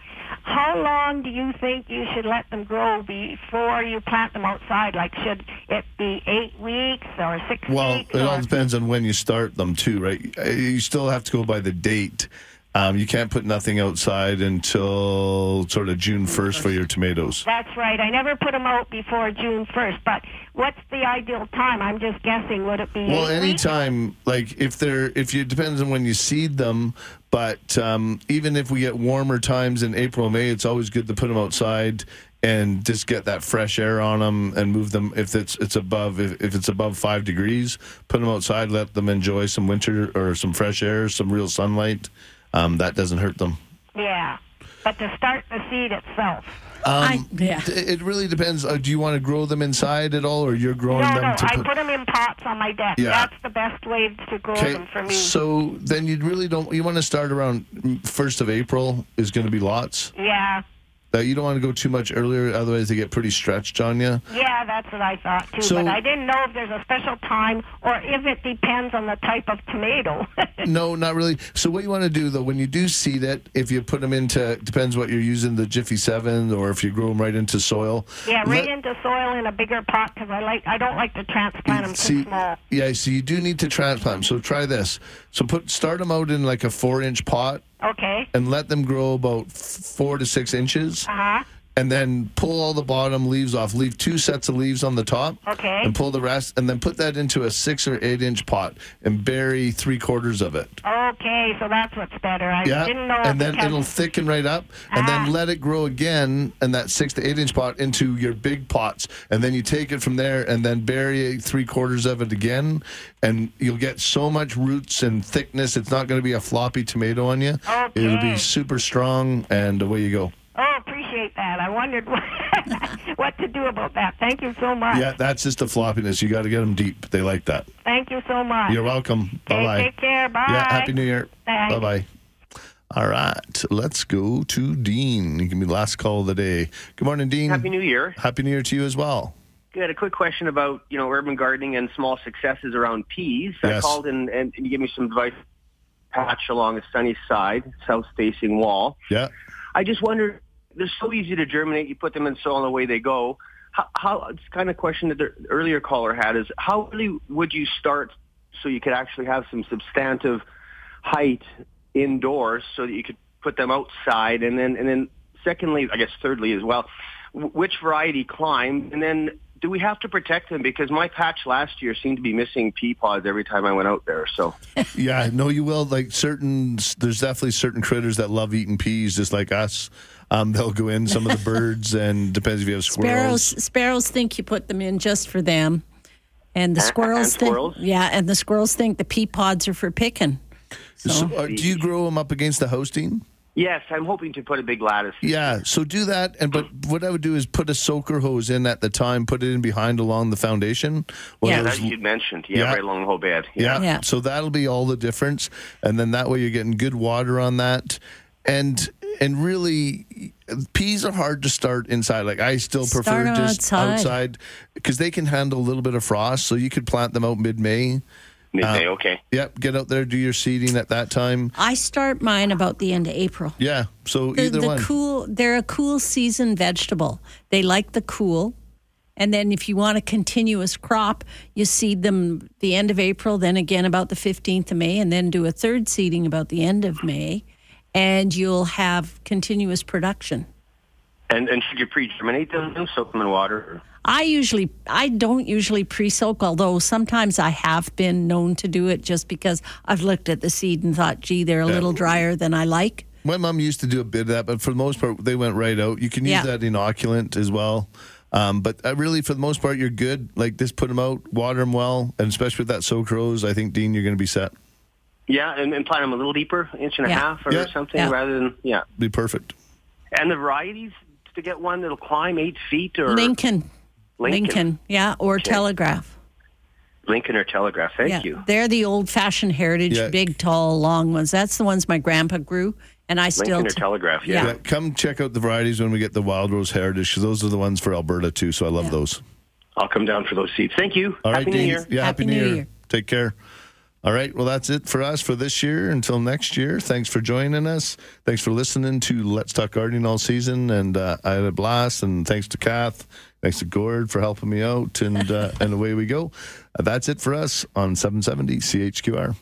how long do you think you should let them grow before you plant them outside? Like, should it be eight weeks or six
Well,
weeks?
Well, it all depends on when you start them, too, right? You still have to go by the date. Um, you can't put nothing outside until sort of June 1st for your tomatoes.
That's right. I never put them out before June 1st, but what's the ideal time? I'm just guessing. Would it be
Well,
any
time. like if they're, if you it depends on when you seed them, but um, even if we get warmer times in April, May, it's always good to put them outside and just get that fresh air on them and move them. If it's it's above, if, if it's above five degrees, put them outside, let them enjoy some winter or some fresh air, some real sunlight. Um, that doesn't hurt them.
Yeah, but to start the seed itself.
Um,
yeah.
It really depends. Uh, do you want to grow them inside at all, or you're growing
No,
them
no,
to
I
put?
put them in pots on my deck.
Yeah.
That's the best way to grow them for me.
So then you really don't. You want to start around first of April is going to be lots.
yeah,
That you don't want to go too much earlier, otherwise they get pretty stretched on you.
yeah, that's what I thought too.
So-
but I didn't know if there's a special time or if it depends on the type of tomato.
no, not really. So what you want to do though, when you do seed it, if you put them into depends what you're using the Jiffy Seven, or if you grow them right into soil.
yeah, right
let-
into soil in a bigger pot because I like I don't like to transplant them too small.
yeah, so you do need to transplant 'em. So try this. So put start them out in like a four inch pot
Okay.
and let them grow about four to six inches.
Uh huh.
And then pull all the bottom leaves off. Leave two sets of leaves on the top.
Okay.
And pull the rest, and then put that into a six or eight inch pot and bury three quarters of it.
Okay, so that's what's better. I
Yeah,
didn't know.
and then it'll thicken right up, and
Ah.
then let it grow again in that six to eight inch pot into your big pots, and then you take it from there, and then bury three quarters of it again, and you'll get so much roots and thickness. It's not going to be a floppy tomato on you. It'll be super strong, and away you go.
Oh, appreciate that. I wondered what, what to do about that. Thank you so much.
Yeah, that's just the floppiness. You got to get them deep. They like that.
Thank Thank you so much.
You're welcome. Bye bye.
take care. Bye.
Yeah, happy New Year. Bye bye. All right, let's go to Dean. You can be the last call of the day. Good morning, Dean.
Happy New Year.
Happy New Year to you as well.
Good. A quick question about you know urban gardening and small successes around peas.
Yes.
I called and, and you gave me some advice. Patch along a sunny side, south-facing wall.
Yeah.
I just wonder. They're so easy to germinate. You put them in soil and away they go. How, how it's kind of question that the earlier caller had is how really would you start so you could actually have some substantive height indoors so that you could put them outside and then and then secondly I guess thirdly as well which variety climb and then do we have to protect them because my patch last year seemed to be missing pea pods every time I went out there so
Yeah, no, you will. Like certain, there's definitely certain critters that love eating peas, just like us. Um, they'll go in. Some of the birds, and depends if you have squirrels.
sparrows sparrows think you put them in just for them. And the
Uh,
squirrels
and
think
squirrels?
Yeah, and the squirrels think the pea pods are for picking.
So, uh, do you grow them up against the hosting?
yes I'm hoping to put a big lattice
Yeah, so do that. And but what I would do is put a soaker hose in at the time, put it in behind along the foundation. One
yeah
of
that
those-
you mentioned yeah,
Yeah.
right along the whole bed
Yeah, Yeah. So that'll be all the difference, and then that way you're getting good water on that, and and really peas are hard to start inside. Like I still prefer
Start
just
outside.
outside because they can handle a little bit of frost. So you could plant them out mid May.
Mid-May, uh, okay.
Yep, get out there, do your seeding at that time.
I start mine about the end of April.
Yeah, so
The,
either
the
one.
cool they're a cool season vegetable. They like the cool. And then if you want a continuous crop, you seed them the end of April, then again about the 15th of May, and then do a third seeding about the end of May, and you'll have continuous production.
and and should you pre-germinate them soak them in water
I usually I don't usually pre-soak, although sometimes I have been known to do it just because I've looked at the seed and thought, gee, they're a
Yeah.
little drier than I like.
My mom used to do a bit of that, but for the most part, they went right out. You can use
Yeah.
that inoculant as well. Um, but uh, really, for the most part, you're good. Like just put them out, water them well, and especially with that soaker hose, I think Dean, you're going to be set.
Yeah, and, and plant them a little deeper, inch and a half or
Yeah.
something,
Yeah.
rather than yeah.
Be perfect.
And the varieties to get one that'll climb eight feet or
Lincoln.
Lincoln.
yeah, or
Okay.
Telegraph.
Lincoln or Telegraph. Thank
yeah,
you.
they're the old-fashioned heritage,
Yeah.
big, tall, long ones. That's the ones my grandpa grew, and I still.
Lincoln or Telegraph.
Yeah.
Yeah, come check out the varieties when we get the Wild Rose Heritage those are the ones for Alberta too. So I love those.
I'll come down for those seeds. Thank you.
All right,
Happy New
Dean.
Year.
Yeah, happy, New, year. Take care. All right. Well, that's it for us for this year. Until next year, thanks for joining us. Thanks for listening to Let's Talk Gardening all season. And uh, I had a blast. And thanks to Kath. Thanks to Gord for helping me out. And, uh, and away we go. Uh, that's it for us on 770 CHQR.